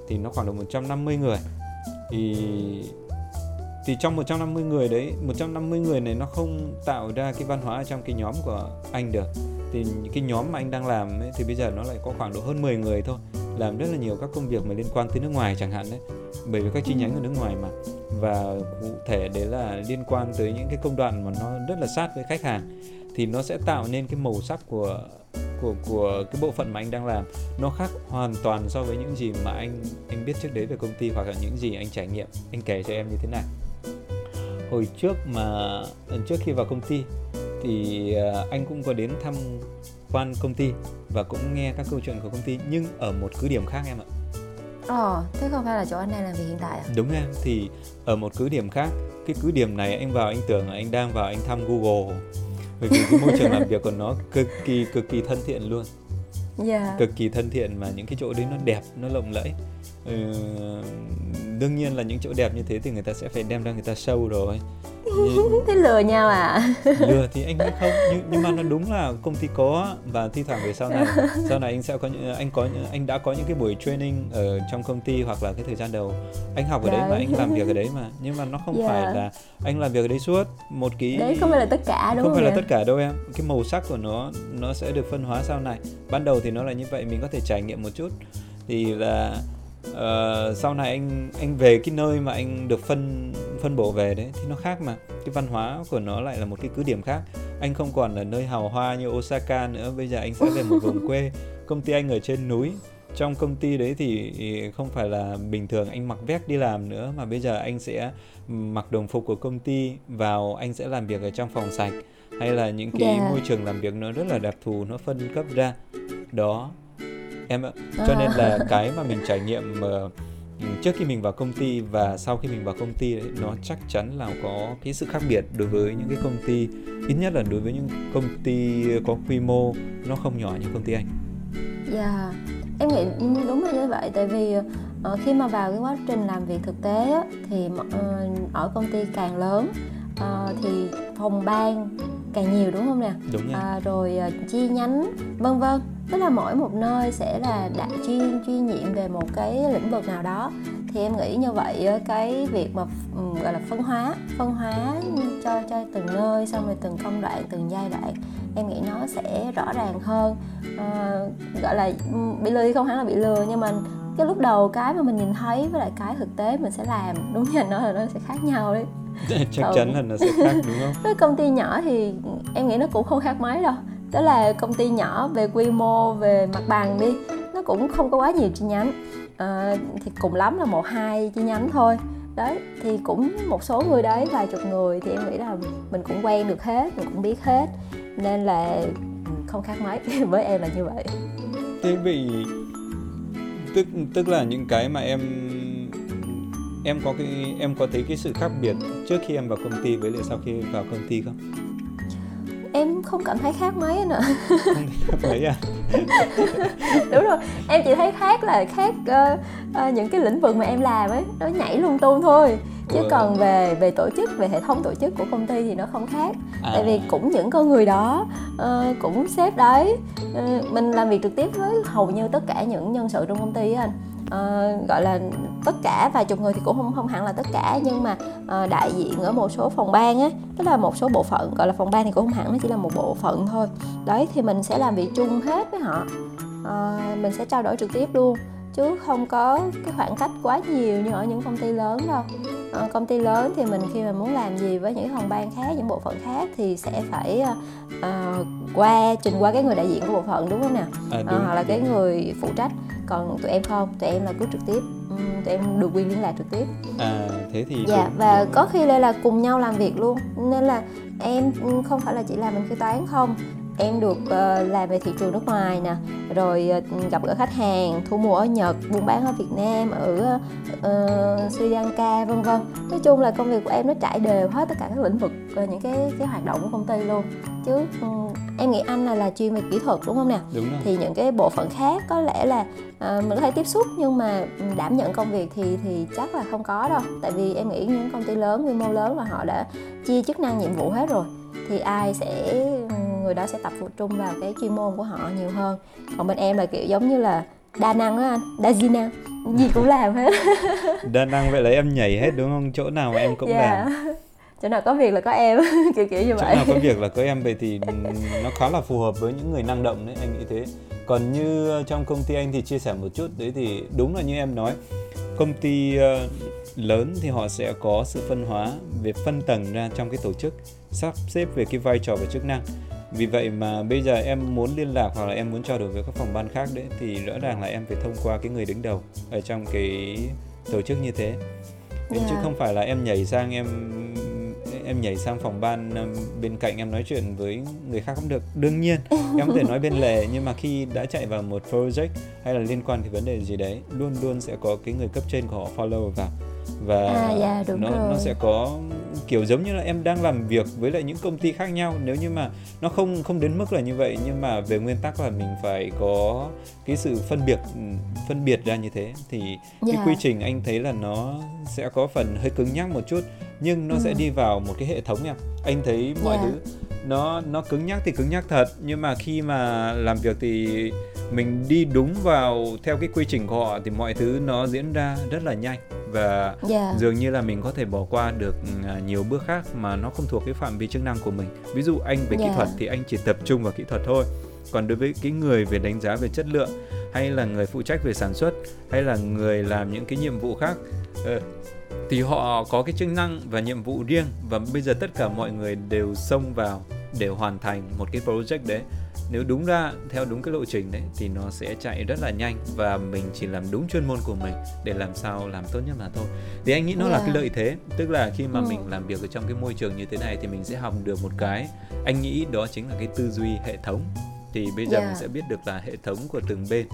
thì nó khoảng độ 150 người. Thì thì trong 150 người đấy 150 người này nó không tạo ra cái văn hóa trong cái nhóm của anh được. Thì cái nhóm mà anh đang làm ấy, thì bây giờ nó lại có khoảng độ hơn 10 người thôi làm rất là nhiều các công việc mà liên quan tới nước ngoài chẳng hạn đấy. Bởi vì các chi nhánh ở nước ngoài mà. Và cụ thể đấy là liên quan tới những cái công đoạn mà nó rất là sát với khách hàng. Thì nó sẽ tạo nên cái màu sắc của của của cái bộ phận mà anh đang làm. Nó khác hoàn toàn so với những gì mà anh anh biết trước đấy về công ty hoặc là những gì anh trải nghiệm. Anh kể cho em như thế này hồi trước mà trước khi vào công ty thì à, anh cũng có đến thăm quan công ty và cũng nghe các câu chuyện của công ty nhưng ở một cứ điểm khác em ạ Ờ, thế không phải là chỗ anh đang làm việc hiện tại à? đúng em thì ở một cứ điểm khác cái cứ điểm này anh vào anh tưởng là anh đang vào anh thăm Google bởi vì cái môi trường làm việc của nó cực kỳ cực kỳ thân thiện luôn Dạ. cực kỳ thân thiện mà những cái chỗ đấy nó đẹp nó lộng lẫy ừ, đương nhiên là những chỗ đẹp như thế thì người ta sẽ phải đem ra người ta show rồi Nhưng- Thế lừa nhau à? lừa thì anh nghĩ không nhưng, nhưng mà nó đúng là công ty có và thi thoảng về sau này sau này anh sẽ có những anh có những- anh đã có những cái buổi training ở trong công ty hoặc là cái thời gian đầu anh học ở đấy mà Đấy. anh làm việc ở đấy mà nhưng mà nó không Dạ. phải là anh làm việc ở đấy suốt một cái Đấy không phải là tất cả đúng không không, phải là nhỉ? tất cả đâu em cái màu sắc của nó nó sẽ được phân hóa sau này ban đầu thì nó là như vậy mình có thể trải nghiệm một chút thì là ờ, sau này anh anh về cái nơi mà anh được phân phân bổ về đấy thì nó khác mà. Cái văn hóa của nó lại là một cái cứ điểm khác. Anh không còn là nơi hào hoa như Osaka nữa. Bây giờ anh sẽ về một vùng quê. Công ty anh ở trên núi. Trong công ty đấy thì không phải là bình thường anh mặc vest đi làm nữa mà bây giờ anh sẽ mặc đồng phục của công ty vào anh sẽ làm việc ở trong phòng sạch. Hay là những cái Dạ. môi trường làm việc nó rất là đặc thù nó phân cấp ra. Đó em ạ. Cho nên là cái mà mình trải nghiệm ờ, trước khi mình vào công ty và sau khi mình vào công ty đấy nó chắc chắn là có cái sự khác biệt đối với những cái công ty. Ít nhất là đối với những công ty có quy mô nó không nhỏ như công ty anh. Dạ, em nghĩ đúng là như vậy tại vì ờ, khi mà vào cái quá trình làm việc thực tế á, thì ờ, ở công ty càng lớn ờ, thì phòng ban càng nhiều đúng không nè? đúng nha. À, rồi ờ, chi nhánh vân vân tức là mỗi một nơi sẽ là đại chuyên chuyên nhiệm về một cái lĩnh vực nào đó. Thì em nghĩ như vậy cái việc mà ừm, gọi là phân hóa phân hóa cho cho từng nơi xong rồi từng công đoạn từng giai đoạn em nghĩ nó sẽ rõ ràng hơn. Ờ, gọi là ừm, bị lừa thì không hẳn là bị lừa nhưng mà cái lúc đầu cái mà mình nhìn thấy với lại cái thực tế mình sẽ làm đúng như anh nói là nó sẽ khác nhau đấy. Chắc ừ. chắn là nó sẽ khác đúng không? Với công ty nhỏ thì em nghĩ nó cũng không khác mấy đâu đó là công ty nhỏ về quy mô về mặt bằng đi. Nó cũng không có quá nhiều chi nhánh. À, thì cùng lắm là một hai chi nhánh thôi. Đấy thì cũng một số người đấy vài chục người thì em nghĩ là mình cũng quen được hết mình cũng biết hết. Nên là ừ, không khác mấy. Với em là như vậy. Thế vì tức tức là những cái mà em em có cái em có thấy cái sự khác biệt trước khi em vào công ty với lại sau khi vào công ty không? Em không cảm thấy khác mấy nữa mấy à? Đúng rồi em chỉ thấy khác là khác ờ, ờ, những cái lĩnh vực mà em làm ấy nó nhảy lung tung thôi. Chứ còn về về tổ chức về hệ thống tổ chức của công ty thì nó không khác. À, tại vì cũng những con người đó ờ, cũng sếp đấy. Ờ, mình làm việc trực tiếp với hầu như tất cả những nhân sự trong công ty á anh uh, gọi là tất cả vài chục người thì cũng không không hẳn là tất cả nhưng mà uh, đại diện ở một số phòng ban á tức là một số bộ phận gọi là phòng ban thì cũng không hẳn nó chỉ là một bộ phận thôi. Đấy thì mình sẽ làm việc chung hết với họ. Uh, mình sẽ trao đổi trực tiếp luôn chứ không có cái khoảng cách quá nhiều như ở những công ty lớn đâu. Ờ, công ty lớn thì mình khi mà muốn làm gì với những phòng ban khác những bộ phận khác thì sẽ phải ờ, qua trình qua cái người đại diện của bộ phận đúng không nào à, Ờ, hoặc là cái người phụ trách. Còn tụi em không tụi em là cứ trực tiếp. Ừm, tụi em được quyền liên lạc trực tiếp. À thế thì dạ đúng, và đúng. có khi đây là cùng nhau làm việc luôn. Nên là em ừ, không phải là chỉ làm bên kế toán không em được ờ, làm về thị trường nước ngoài nè rồi ờ, gặp gỡ khách hàng thu mua ở Nhật buôn bán ở Việt Nam ở ờ, Sri Lanka vân vân. Nói chung là công việc của em nó trải đều hết tất cả các lĩnh vực những cái cái hoạt động của công ty luôn. Chứ ừ, em nghĩ anh là là chuyên về kỹ thuật đúng không nè? Đúng rồi. Thì những cái bộ phận khác có lẽ là à, mình có thể tiếp xúc nhưng mà đảm nhận công việc thì thì chắc là không có đâu. Tại vì em nghĩ những công ty lớn quy mô lớn là họ đã chia chức năng nhiệm vụ hết rồi. Thì ai sẽ ừ, người đó sẽ tập trung vào cái chuyên môn của họ nhiều hơn. Còn bên em là kiểu giống như là đa năng á anh đa di năng gì cũng làm hết. Đa năng vậy là em nhảy hết đúng không? Chỗ nào mà em cũng yeah. làm. Chỗ nào có việc là có em kiểu kiểu như chỗ vậy. chỗ nào có việc là có em vậy thì nó khá là phù hợp với những người năng động đấy anh nghĩ thế. Còn như trong công ty anh thì chia sẻ một chút đấy thì đúng là như em nói công ty ờ, lớn thì họ sẽ có sự phân hóa về phân tầng ra trong cái tổ chức sắp xếp về cái vai trò và chức năng vì vậy mà bây giờ em muốn liên lạc hoặc là em muốn trao đổi với các phòng ban khác đấy thì rõ ràng là em phải thông qua cái người đứng đầu ở trong cái tổ chức như thế yeah. chứ dạ. không phải là em nhảy sang em em nhảy sang phòng ban bên cạnh em nói chuyện với người khác không được đương nhiên em có thể nói bên lề nhưng mà khi đã chạy vào một project hay là liên quan cái vấn đề gì đấy luôn luôn sẽ có cái người cấp trên của họ follow vào và à, dạ, đúng nó rồi. nó sẽ có kiểu giống như là em đang làm việc với lại những công ty khác nhau nếu như mà nó không không đến mức là như vậy nhưng mà về nguyên tắc là mình phải có cái sự phân biệt phân biệt ra như thế thì yeah. cái dạ. quy trình anh thấy là nó sẽ có phần hơi cứng nhắc một chút nhưng nó ừ. sẽ đi vào một cái hệ thống nha anh thấy mọi yeah. Dạ. thứ nó nó cứng nhắc thì cứng nhắc thật nhưng mà khi mà làm việc thì mình đi đúng vào theo cái quy trình của họ thì mọi thứ nó diễn ra rất là nhanh và yeah. Dạ. dường như là mình có thể bỏ qua được à, nhiều bước khác mà nó không thuộc cái phạm vi chức năng của mình ví dụ anh về yeah. kỹ dạ. thuật thì anh chỉ tập trung vào kỹ thuật thôi còn đối với cái người về đánh giá về chất lượng hay là người phụ trách về sản xuất hay là người làm những cái nhiệm vụ khác ờ, thì họ có cái chức năng và nhiệm vụ riêng và bây giờ tất cả mọi người đều xông vào để hoàn thành một cái project đấy. Nếu đúng ra theo đúng cái lộ trình đấy thì nó sẽ chạy rất là nhanh và mình chỉ làm đúng chuyên môn của mình để làm sao làm tốt nhất là thôi. Thì anh nghĩ nó yeah. là cái lợi thế tức là khi mà ừ. mình làm việc ở trong cái môi trường như thế này thì mình sẽ học được một cái. Anh nghĩ đó chính là cái tư duy hệ thống. Thì bây giờ yeah. mình sẽ biết được là hệ thống của từng bên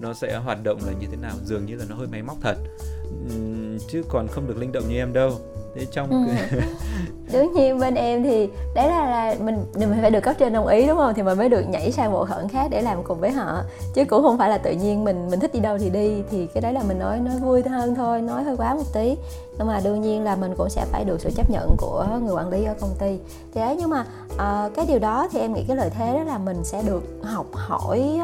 nó sẽ hoạt động là như thế nào. Dường như là nó hơi máy móc thật. Chứ còn không được linh động như em đâu thế trong ừ. cái... đương nhiên bên em thì đấy là, là mình mình phải được cấp trên đồng ý đúng không? Thì mình mới được nhảy sang bộ phận khác để làm cùng với họ. Chứ cũng không phải là tự nhiên mình mình thích đi đâu thì đi. Thì cái đấy là mình nói nói vui hơn thôi nói hơi quá một tí. Nhưng mà đương nhiên là mình cũng sẽ phải được sự chấp nhận của người quản lý ở công ty. Đấy nhưng mà uh, cái điều đó thì em nghĩ cái lợi thế đó là mình sẽ được học hỏi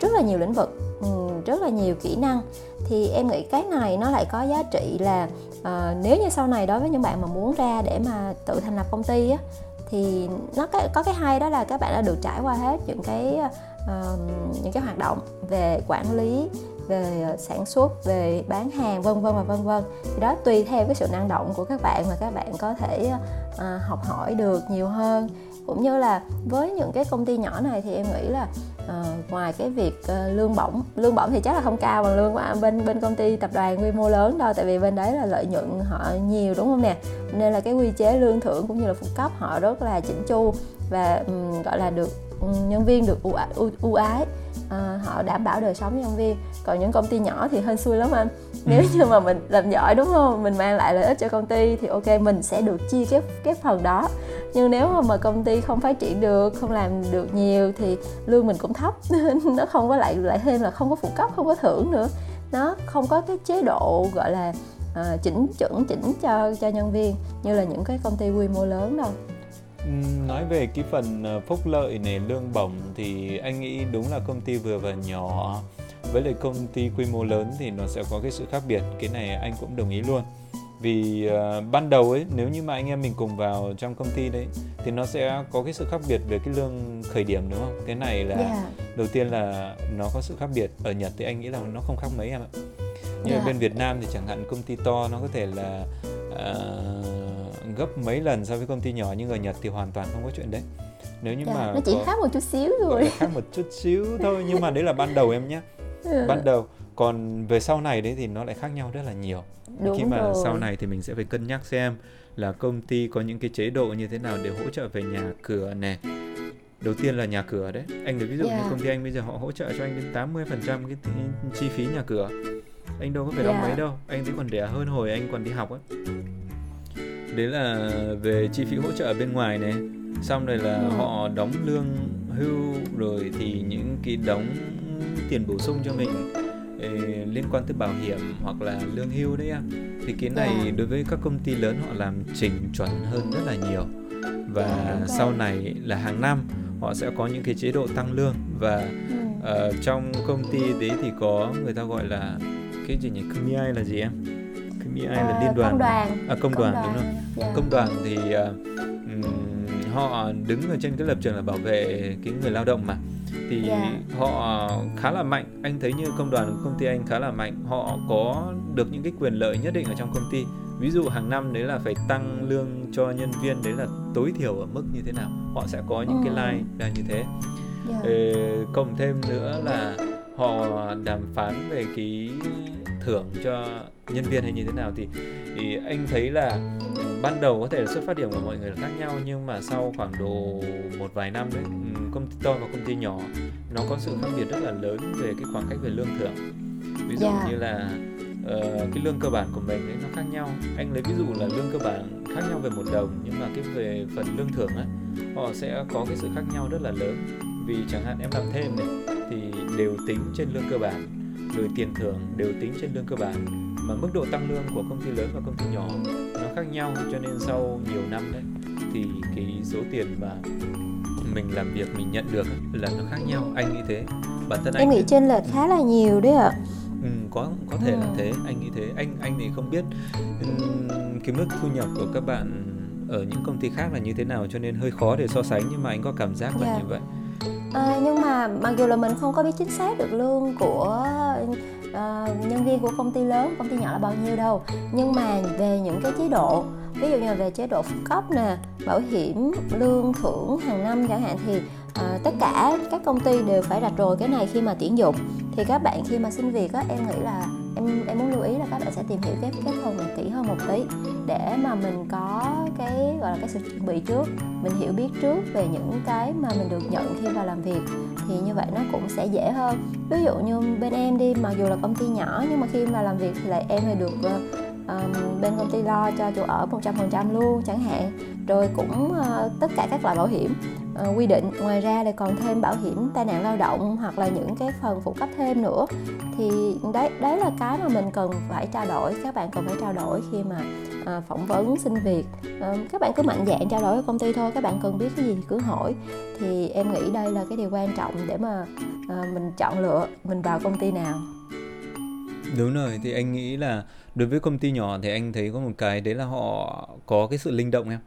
rất là nhiều lĩnh vực ừ, rất là nhiều kỹ năng. Thì em nghĩ cái này nó lại có giá trị là uh, nếu như sau này đối với những bạn mà muốn ra để mà tự thành lập công ty á thì nó có, có cái hay đó là các bạn đã được trải qua hết những cái uh, những cái hoạt động về quản lý về sản xuất về bán hàng vân vân và vân vân. Thì đó tùy theo cái sự năng động của các bạn mà các bạn có thể uh, học hỏi được nhiều hơn cũng như là với những cái công ty nhỏ này thì em nghĩ là uh, ngoài cái việc uh, lương bổng lương bổng thì chắc là không cao bằng lương của bên bên công ty tập đoàn quy mô lớn đâu tại vì bên đấy là lợi nhuận họ nhiều đúng không nè? Nên là cái quy chế lương thưởng cũng như là phụ cấp họ rất là chỉnh chu và um, gọi là được um, nhân viên được ưu ái, uh, họ đảm bảo đời sống nhân viên còn những công ty nhỏ thì hơi xui lắm anh. Nếu ừ. như mà mình làm giỏi đúng không? Mình mang lại lợi ích cho công ty thì ok mình sẽ được chia cái cái phần đó. Nhưng nếu mà, công ty không phát triển được không làm được nhiều thì lương mình cũng thấp. Nó không có lại lại thêm là không có phụ cấp không có thưởng nữa. Nó không có cái chế độ gọi là uh, chỉnh chuẩn chỉnh cho cho nhân viên như là những cái công ty quy mô lớn đâu. Nói về cái phần ờ, phúc lợi này lương bổng thì anh nghĩ đúng là công ty vừa và nhỏ với lại công ty quy mô lớn thì nó sẽ có cái sự khác biệt. Cái này anh cũng đồng ý luôn. Vì uh, ban đầu ấy nếu như mà anh em mình cùng vào trong công ty đấy thì nó sẽ có cái sự khác biệt về cái lương khởi điểm đúng không? Cái này là yeah. đầu tiên là nó có sự khác biệt. Ở nhật thì anh nghĩ là nó không khác mấy em ạ. Như yeah. ở bên việt nam thì chẳng hạn công ty to nó có thể là uh, gấp mấy lần so với công ty nhỏ. Nhưng ở nhật thì hoàn toàn không có chuyện đấy. Nếu như yeah, mà nó chỉ có, khác một chút xíu rồi khác một chút xíu thôi. Nhưng mà đấy là ban đầu em nhé ừ. ban đầu còn về sau này đấy thì nó lại khác nhau rất là nhiều Đúng khi mà rồi. sau này thì mình sẽ phải cân nhắc xem là công ty có những cái chế độ như thế nào để hỗ trợ về nhà cửa nè đầu tiên là nhà cửa đấy anh lấy ví dụ yeah. như công ty anh bây giờ họ hỗ trợ cho anh đến 80% cái chi phí nhà cửa anh đâu có phải đóng yeah. mấy đâu anh thấy còn rẻ hơn hồi anh còn đi học ấy đấy là về chi phí hỗ trợ bên ngoài này xong rồi là họ đóng lương hưu rồi thì những cái đóng tiền bổ sung cho mình liên quan tới bảo hiểm hoặc là lương hưu đấy em thì cái này yeah. Dạ. đối với các công ty lớn họ làm chỉnh chuẩn hơn rất là nhiều và yeah, dạ, sau này là hàng năm họ sẽ có những cái chế độ tăng lương và uh, trong công ty đấy thì có người ta gọi là cái gì nhỉ KMI là gì em KMI à, là liên đoàn công đoàn à công, công đoàn, đoàn đúng không yeah. Dạ. công đoàn thì uh, um, họ đứng ở trên cái lập trường là bảo vệ cái người lao động mà thì yeah. Dạ. họ khá là mạnh anh thấy như công đoàn của công ty anh khá là mạnh họ có được những cái quyền lợi nhất định ở trong công ty ví dụ hàng năm đấy là phải tăng lương cho nhân viên đấy là tối thiểu ở mức như thế nào họ sẽ có những cái line là như thế yeah. Dạ. Ê, cộng thêm nữa là họ đàm phán về cái thưởng cho nhân viên hay như thế nào thì, thì anh thấy là ban đầu có thể là xuất phát điểm của mọi người là khác nhau nhưng mà sau khoảng độ một vài năm đấy công ty to và công ty nhỏ nó có sự khác biệt rất là lớn về cái khoảng cách về lương thưởng ví dụ yeah. Dạ. như là uh, cái lương cơ bản của mình ấy nó khác nhau. Anh lấy ví dụ là lương cơ bản khác nhau về một đồng nhưng mà cái về phần lương thưởng á họ sẽ có cái sự khác nhau rất là lớn. Vì chẳng hạn em làm thêm này thì đều tính trên lương cơ bản rồi tiền thưởng đều tính trên lương cơ bản. Mà mức độ tăng lương của công ty lớn và công ty nhỏ nó khác nhau cho nên sau nhiều năm đấy thì cái số tiền mà mình làm việc mình nhận được là nó khác nhau. Anh nghĩ thế. Bản thân anh em nghĩ trên lệch khá là nhiều đấy ạ ừ, có có thể là thế anh nghĩ thế anh anh thì không biết cái mức thu nhập của các bạn ở những công ty khác là như thế nào cho nên hơi khó để so sánh nhưng mà anh có cảm giác là yeah. Dạ. như vậy à, nhưng mà mặc dù là mình không có biết chính xác được lương của uh, nhân viên của công ty lớn công ty nhỏ là bao nhiêu đâu nhưng mà về những cái chế độ ví dụ như là về chế độ phụ cấp nè bảo hiểm lương thưởng hàng năm chẳng hạn thì à, tất cả các công ty đều phải rạch rồi cái này khi mà tuyển dụng. Thì các bạn khi mà xin việc á em nghĩ là em em muốn lưu ý là các bạn sẽ tìm hiểu cái cái phần này kỹ hơn một tí để mà mình có cái gọi là cái sự chuẩn bị trước mình hiểu biết trước về những cái mà mình được nhận khi vào làm việc. Thì như vậy nó cũng sẽ dễ hơn. Ví dụ như bên em đi mặc dù là công ty nhỏ nhưng mà khi mà làm việc thì lại em lại được ờ, bên công ty lo cho chỗ ở 100% luôn chẳng hạn. Rồi cũng uh, tất cả các loại bảo hiểm uh, quy định. Ngoài ra lại còn thêm bảo hiểm tai nạn lao động hoặc là những cái phần phụ cấp thêm nữa. Thì đấy đấy là cái mà mình cần phải trao đổi các bạn cần phải trao đổi khi mà uh, phỏng vấn xin việc. Uh, các bạn cứ mạnh dạn trao đổi với công ty thôi các bạn cần biết cái gì thì cứ hỏi. Thì em nghĩ đây là cái điều quan trọng để mà uh, mình chọn lựa mình vào công ty nào. Đúng rồi thì anh nghĩ là đối với công ty nhỏ thì anh thấy có một cái đấy là họ có cái sự linh động em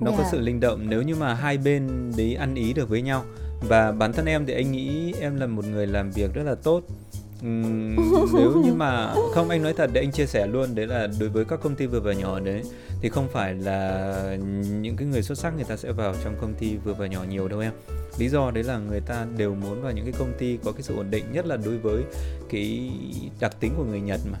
nó yeah. có dạ. sự linh động nếu như mà hai bên đấy ăn ý được với nhau và bản thân em thì anh nghĩ em là một người làm việc rất là tốt uhm, nếu như mà không anh nói thật để anh chia sẻ luôn đấy là đối với các công ty vừa và nhỏ đấy thì không phải là những cái người xuất sắc người ta sẽ vào trong công ty vừa và nhỏ nhiều đâu em lý do đấy là người ta đều muốn vào những cái công ty có cái sự ổn định nhất là đối với cái đặc tính của người nhật mà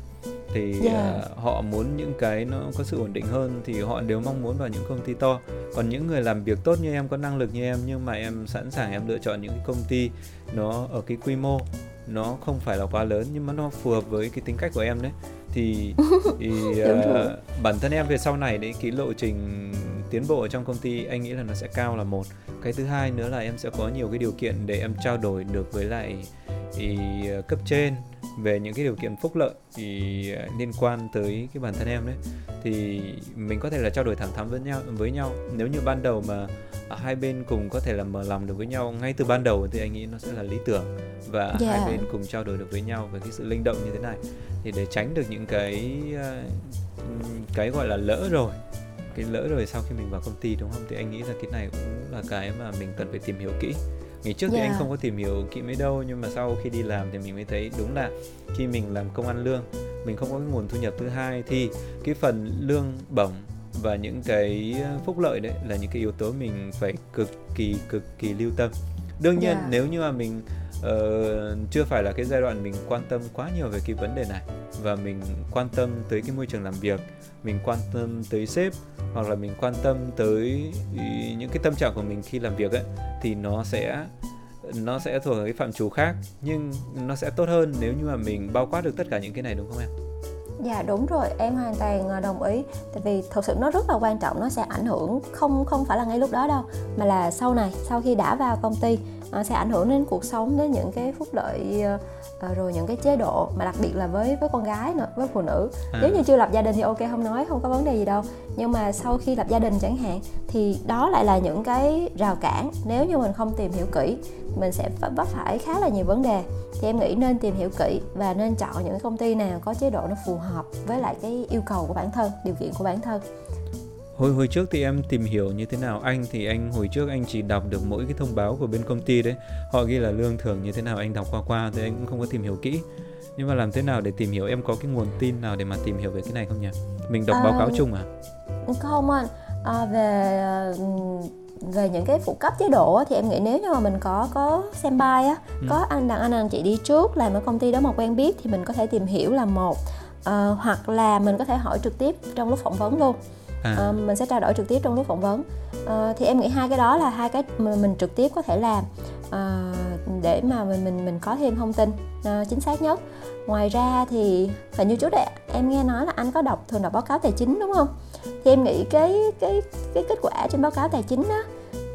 thì yeah. Dạ. uh, họ muốn những cái nó có sự ổn định hơn thì họ đều mong muốn vào những công ty to còn những người làm việc tốt như em có năng lực như em nhưng mà em sẵn sàng em lựa chọn những cái công ty nó ở cái quy mô nó không phải là quá lớn nhưng mà nó phù hợp với cái tính cách của em đấy thì, thì uh, bản thân em về sau này đấy cái lộ trình tiến bộ ở trong công ty anh nghĩ là nó sẽ cao là một cái thứ hai nữa là em sẽ có nhiều cái điều kiện để em trao đổi được với lại thì cấp trên về những cái điều kiện phúc lợi thì à, liên quan tới cái bản thân em đấy. Thì mình có thể là trao đổi thẳng thắn với nhau với nhau. Nếu như ban đầu mà hai bên cùng có thể là mở lòng được với nhau ngay từ ban đầu thì anh nghĩ nó sẽ là lý tưởng và yeah. hai bên cùng trao đổi được với nhau về cái sự linh động như thế này. Thì để tránh được những cái à, cái gọi là lỡ rồi cái lỡ rồi sau khi mình vào công ty đúng không? Thì anh nghĩ là cái này cũng là cái mà mình cần phải tìm hiểu kỹ ngày trước yeah. thì anh dạ. không có tìm hiểu kỹ mấy đâu nhưng mà sau khi đi làm thì mình mới thấy đúng là khi mình làm công ăn lương mình không có cái nguồn thu nhập thứ hai thì cái phần lương bổng và những cái phúc lợi đấy là những cái yếu tố mình phải cực kỳ cực kỳ lưu tâm đương nhiên yeah. Dạ. nếu như mà mình uh, chưa phải là cái giai đoạn mình quan tâm quá nhiều về cái vấn đề này và mình quan tâm tới cái môi trường làm việc mình quan tâm tới sếp hoặc là mình quan tâm tới những cái tâm trạng của mình khi làm việc ấy thì nó sẽ nó sẽ thuộc cái phạm trù khác nhưng nó sẽ tốt hơn nếu như mà mình bao quát được tất cả những cái này đúng không em? Dạ đúng rồi, em hoàn toàn ờ, đồng ý. Tại vì thật sự nó rất là quan trọng, nó sẽ ảnh hưởng không không phải là ngay lúc đó đâu, mà là sau này, sau khi đã vào công ty sẽ ảnh hưởng đến cuộc sống đến những cái phúc lợi uh, rồi những cái chế độ mà đặc biệt là với với con gái nữa với phụ nữ. À. nếu như chưa lập gia đình thì ok không nói không có vấn đề gì đâu. Nhưng mà sau khi lập gia đình chẳng hạn thì đó lại là những cái rào cản. Nếu như mình không tìm hiểu kỹ mình sẽ vấp phải khá là nhiều vấn đề. Thì em nghĩ nên tìm hiểu kỹ và nên chọn những công ty nào có chế độ nó phù hợp với lại cái yêu cầu của bản thân điều kiện của bản thân hồi hồi trước thì em tìm hiểu như thế nào? Anh thì anh hồi trước anh chỉ đọc được mỗi cái thông báo của bên công ty đấy. Họ ghi là lương thưởng như thế nào anh đọc qua qua thì anh cũng không có tìm hiểu kỹ. Nhưng mà làm thế nào để tìm hiểu? Em có cái nguồn tin nào để mà tìm hiểu về cái này không nhỉ? Mình đọc à, báo cáo chung à? không anh. À, về về những cái phụ cấp chế độ thì em nghĩ nếu như mà mình có có xem bài á ừ. có anh đàn anh đàn chị đi trước làm ở công ty đó mà quen biết thì mình có thể tìm hiểu là một uh, hoặc là mình có thể hỏi trực tiếp trong lúc phỏng vấn luôn à. uh, mình sẽ trao đổi trực tiếp trong lúc phỏng vấn. Uh, thì em nghĩ hai cái đó là hai cái mà mình trực tiếp có thể làm uh, để mà mình mình mình có thêm thông tin uh, chính xác nhất. Ngoài ra thì hình như trước đây em nghe nói là anh có đọc thường đọc báo cáo tài chính đúng không? Thì em nghĩ cái cái cái kết quả trên báo cáo tài chính đó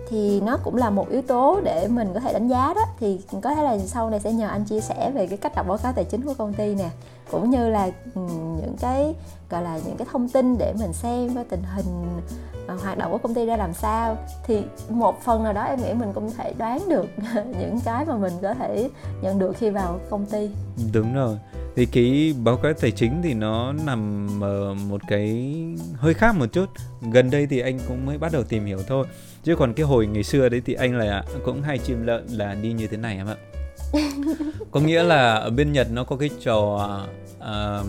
thì nó cũng là một yếu tố để mình có thể đánh giá đó. Thì có thể là sau này sẽ nhờ anh chia sẻ về cái cách đọc báo cáo tài chính của công ty nè cũng như là ừ, những cái, gọi là, những cái thông tin để mình xem và tình hình ờ, hoạt động của công ty ra làm sao. Thì một phần nào đó em nghĩ mình cũng thể đoán được những cái mà mình có thể nhận được khi vào công ty. Đúng rồi. Thì cái báo cáo tài chính thì nó nằm ở một cái hơi khác một chút. Gần đây thì anh cũng mới bắt đầu tìm hiểu thôi. Chứ còn cái hồi ngày xưa đấy thì anh là cũng hay chim lợn là đi như thế này em ạ. có nghĩa là ở bên nhật nó có cái trò uh,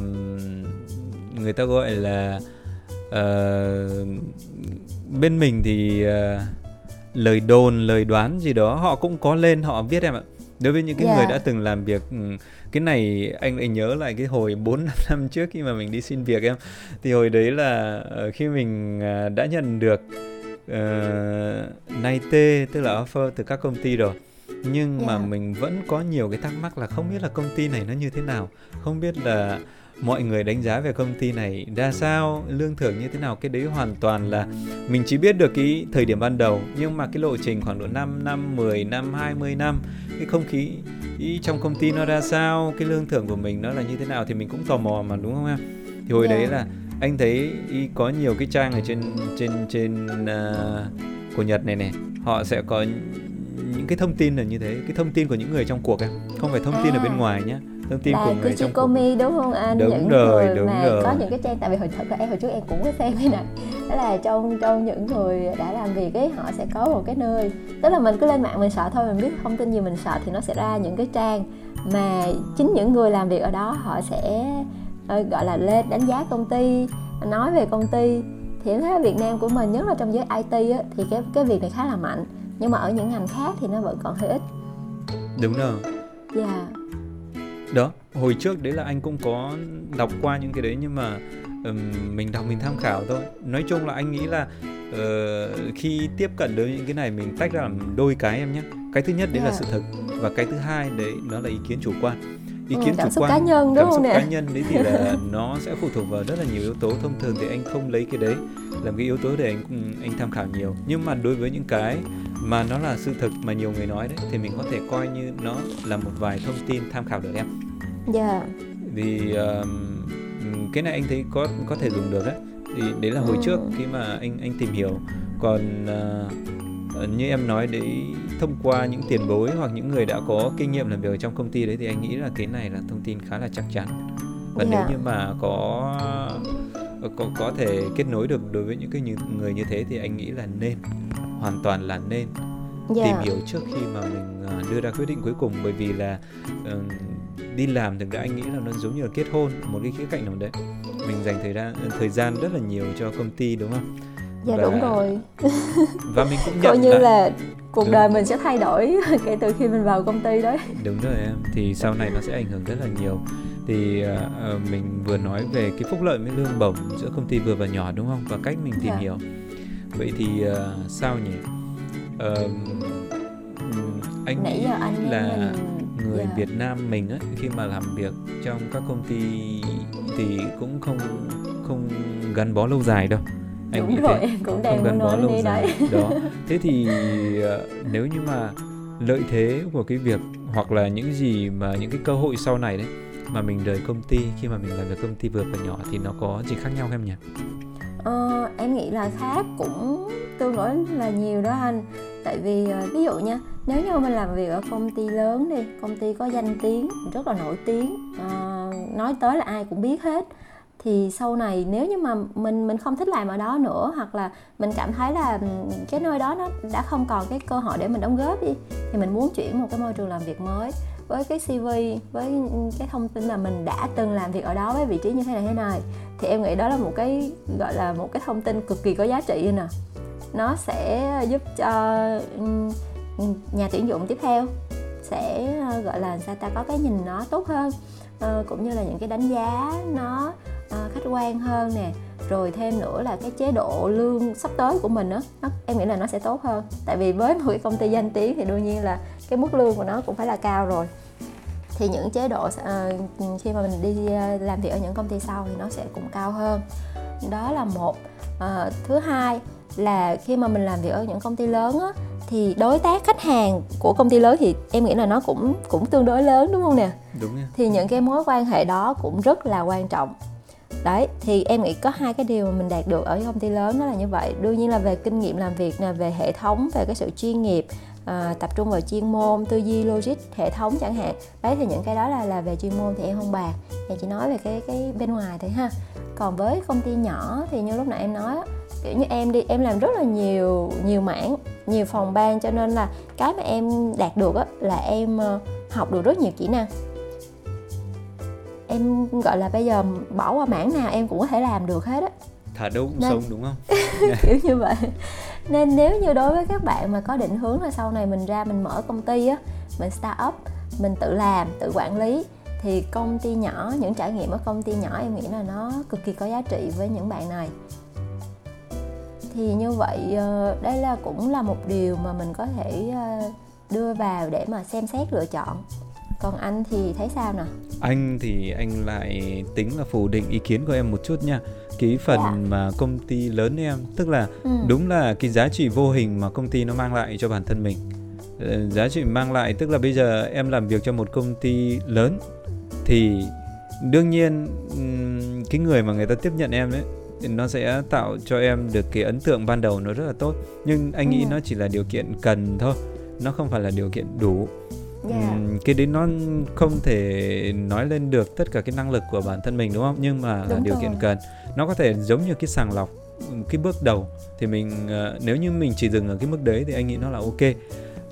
người ta gọi là uh, bên mình thì uh, lời đồn lời đoán gì đó họ cũng có lên họ viết em ạ đối với những cái yeah. người dạ. đã từng làm việc ừ, cái này anh lại nhớ lại cái hồi 4 năm trước khi mà mình đi xin việc em thì hồi đấy là ờ, khi mình à, đã nhận được uh, nay tê tức là offer từ các công ty rồi nhưng yeah. mà dạ. mình vẫn có nhiều cái thắc mắc là không biết là công ty này nó như thế nào không biết là mọi người đánh giá về công ty này ra sao lương thưởng như thế nào cái đấy hoàn toàn là mình chỉ biết được cái thời điểm ban đầu nhưng mà cái lộ trình khoảng độ 5 năm 10 năm 20 năm cái không khí trong công ty nó ra sao cái lương thưởng của mình nó là như thế nào thì mình cũng tò mò mà đúng không em thì hồi yeah. đấy dạ. là anh thấy có nhiều cái trang ở trên trên trên uh, của Nhật này này họ sẽ có những cái thông tin là như thế cái thông tin của những người trong cuộc em không phải thông tin à. ở bên ngoài nhé thông tin của người trong Kuchikomi đúng không? Anh đúng những rồi người đúng mà rồi. có những cái trang tại vì hồi thật là em hồi trước em cũng có xem cái này. Đó là trong trong những người đã làm việc ấy họ sẽ có một cái nơi tức là mình cứ lên mạng mình sợ thôi mình biết thông tin gì mình sợ thì nó sẽ ra những cái trang mà chính những người làm việc ở đó họ sẽ uh, gọi là lên đánh giá công ty nói về công ty. Thì em thấy ở Việt Nam của mình nhất là trong giới IT á, thì cái cái việc này khá là mạnh nhưng mà ở những ngành khác thì nó vẫn còn hơi ít. Đúng rồi. Dạ. Yeah đó hồi trước đấy là anh cũng có đọc qua những cái đấy nhưng mà um, mình đọc mình tham khảo thôi. Nói chung là anh nghĩ là uh, khi tiếp cận với những cái này mình tách ra làm đôi cái em nhé. Cái thứ nhất đấy yeah. là sự thật và cái thứ hai đấy nó là ý kiến chủ quan ý ừ, kiến ừ, chủ quan cá nhân đúng cảm xúc nè? cá nhân đấy thì là nó sẽ phụ thuộc vào rất là nhiều yếu tố thông thường thì anh không lấy cái đấy làm cái yếu tố để anh anh tham khảo nhiều nhưng mà đối với những cái mà nó là sự thực mà nhiều người nói đấy thì mình có thể coi như nó là một vài thông tin tham khảo được em. Dạ. Yeah. Vì uh, cái này anh thấy có có thể dùng được đấy. Thì đấy là hồi ừ. trước khi mà anh anh tìm hiểu. Còn uh, như em nói đấy thông qua những tiền bối hoặc những người đã có kinh nghiệm làm việc ở trong công ty đấy thì anh nghĩ là cái này là thông tin khá là chắc chắn. Và yeah. nếu dạ. như mà có có có thể kết nối được đối với những cái người như thế thì anh nghĩ là nên hoàn toàn là nên yeah. Dạ. tìm hiểu trước khi mà mình à, đưa ra quyết định cuối cùng bởi vì là uh, đi làm thực ra anh nghĩ là nó giống như là kết hôn một cái khía cạnh nào đấy mình dành thời gian thời gian rất là nhiều cho công ty đúng không dạ và, đúng rồi và mình cũng nhận coi như là, là cuộc đúng. đời mình sẽ thay đổi kể từ khi mình vào công ty đấy đúng rồi em thì sau này nó sẽ ảnh hưởng rất là nhiều thì uh, mình vừa nói về cái phúc lợi với lương bổng giữa công ty vừa và nhỏ đúng không và cách mình tìm. Dạ. hiểu vậy thì uh, sao nhỉ uh, anh nghĩ anh là người yeah. Dạ. Việt Nam mình ấy khi mà làm việc trong các công ty thì cũng không không gắn bó lâu dài đâu anh đúng nghĩ rồi thế. em cũng đang bó lâu dài. Đấy đó. Thế thì uh, nếu như mà lợi thế của cái việc hoặc là những gì mà những cái cơ hội sau này đấy mà mình rời công ty khi mà mình làm việc công ty vừa và nhỏ thì nó có gì khác nhau không em nhỉ? Ờ, em nghĩ là khác cũng tương đối là nhiều đó anh. Tại vì ờ, ví dụ nha nếu như mình làm việc ở công ty lớn đi công ty có danh tiếng rất là nổi tiếng uh, nói tới là ai cũng biết hết thì sau này nếu như mà mình mình không thích làm ở đó nữa, hoặc là mình cảm thấy là cái nơi đó nó đã không còn cái cơ hội để mình đóng góp đi, thì mình muốn chuyển một cái môi trường làm việc mới với cái CV với cái thông tin là mình đã từng làm việc ở đó với vị trí như thế này thế này. Thì em nghĩ đó là một cái, gọi là, một cái thông tin cực kỳ có giá trị nè. Nó sẽ giúp cho nhà tuyển dụng tiếp theo sẽ ờ, gọi là, sao ta, có cái nhìn nó tốt hơn ờ, cũng như là những cái đánh giá nó uh, khách quan hơn nè rồi thêm nữa là cái chế độ lương sắp tới của mình á em nghĩ là nó sẽ tốt hơn. Tại vì với một cái công ty danh tiếng thì đương nhiên là cái mức lương của nó cũng phải là cao rồi. Thì những chế độ uh, khi mà mình đi làm việc ở những công ty sau thì nó sẽ cũng cao hơn. Đó là một. Uh, thứ hai là khi mà mình làm việc ở những công ty lớn á, thì đối tác khách hàng của công ty lớn thì em nghĩ là nó cũng cũng tương đối lớn đúng không nè? Đúng nha. thì những cái mối quan hệ đó cũng rất là quan trọng đấy thì em nghĩ có hai cái điều mà mình đạt được ở công ty lớn đó là như vậy. Đương nhiên là về kinh nghiệm làm việc nè về hệ thống về cái sự chuyên nghiệp à, tập trung vào chuyên môn tư duy logic hệ thống chẳng hạn. Đấy thì những cái đó là là về chuyên môn thì em không bàn. Em chỉ nói về cái cái bên ngoài thôi ha. Còn với công ty nhỏ thì như lúc nãy em nói kiểu như em đi em làm rất là nhiều nhiều mảng nhiều phòng ban cho nên là cái mà em đạt được á là em ờ, học được rất nhiều kỹ năng em gọi là bây giờ bỏ qua mảng nào em cũng có thể làm được hết á. Thả đâu cũng nên, sống đúng không? Kiểu như vậy. Nên nếu như đối với các bạn mà có định hướng là sau này mình ra mình mở công ty á mình start up mình tự làm tự quản lý thì công ty nhỏ những trải nghiệm ở công ty nhỏ em nghĩ là nó cực kỳ có giá trị với những bạn này. Thì như vậy ờ, đây là cũng là một điều mà mình có thể ờ, đưa vào để mà xem xét lựa chọn còn anh thì thấy sao nè anh thì anh lại tính là phủ định ý kiến của em một chút nha cái phần yeah. Dạ. mà công ty lớn em tức là ừ. đúng là cái giá trị vô hình mà công ty nó mang lại cho bản thân mình ờ, giá trị mang lại tức là bây giờ em làm việc cho một công ty lớn thì đương nhiên cái người mà người ta tiếp nhận em đấy nó sẽ tạo cho em được cái ấn tượng ban đầu nó rất là tốt nhưng anh nghĩ ừ. nó chỉ là điều kiện cần thôi nó không phải là điều kiện đủ yeah. Dạ. cái đấy nó không thể nói lên được tất cả cái năng lực của bản thân mình đúng không nhưng mà đúng điều rồi. kiện cần nó có thể giống như cái sàng lọc cái bước đầu thì mình uh, nếu như mình chỉ dừng ở cái mức đấy thì anh nghĩ nó là ok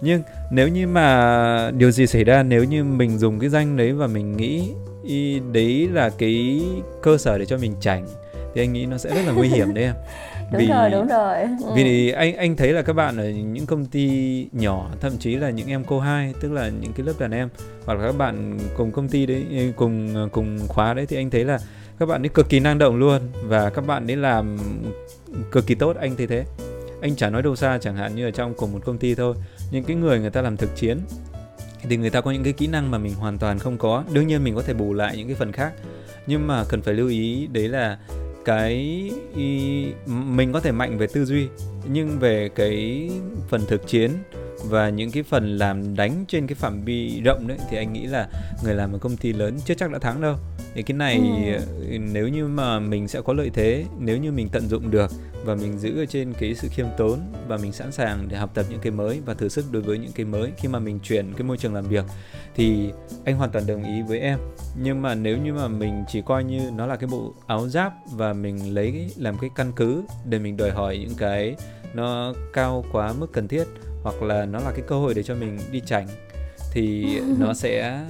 nhưng nếu như mà điều gì xảy ra nếu như mình dùng cái danh đấy và mình nghĩ đấy là cái cơ sở để cho mình tránh thì anh nghĩ nó sẽ rất là nguy hiểm đấy em. Đúng vì, rồi đúng rồi. Ừ. vì anh anh thấy là các bạn ở những công ty nhỏ thậm chí là những em cô hai tức là những cái lớp đàn em hoặc là các bạn cùng công ty đấy cùng cùng khóa đấy thì anh thấy là các bạn ấy cực kỳ năng động luôn. Và các bạn ấy làm cực kỳ tốt anh thấy thế. Anh chả nói đâu xa chẳng hạn như ở trong cùng một công ty thôi những cái người người ta làm thực chiến thì người ta có những cái kỹ năng mà mình hoàn toàn không có. Đương nhiên mình có thể bù lại những cái phần khác nhưng mà cần phải lưu ý đấy là cái mình có thể mạnh về tư duy nhưng về cái phần thực chiến và những cái phần làm đánh trên cái phạm vi rộng đấy thì anh nghĩ là người làm ở công ty lớn chưa chắc đã thắng đâu thì cái này ừ. nếu như mà mình sẽ có lợi thế nếu như mình tận dụng được và mình giữ ở trên cái sự khiêm tốn và mình sẵn sàng để học tập những cái mới và thử sức đối với những cái mới khi mà mình chuyển cái môi trường làm việc thì anh hoàn toàn đồng ý với em nhưng mà nếu như mà mình chỉ coi như nó là cái bộ áo giáp và mình lấy làm cái căn cứ để mình đòi hỏi những cái nó cao quá mức cần thiết hoặc là nó là cái cơ hội để cho mình đi tránh thì nó sẽ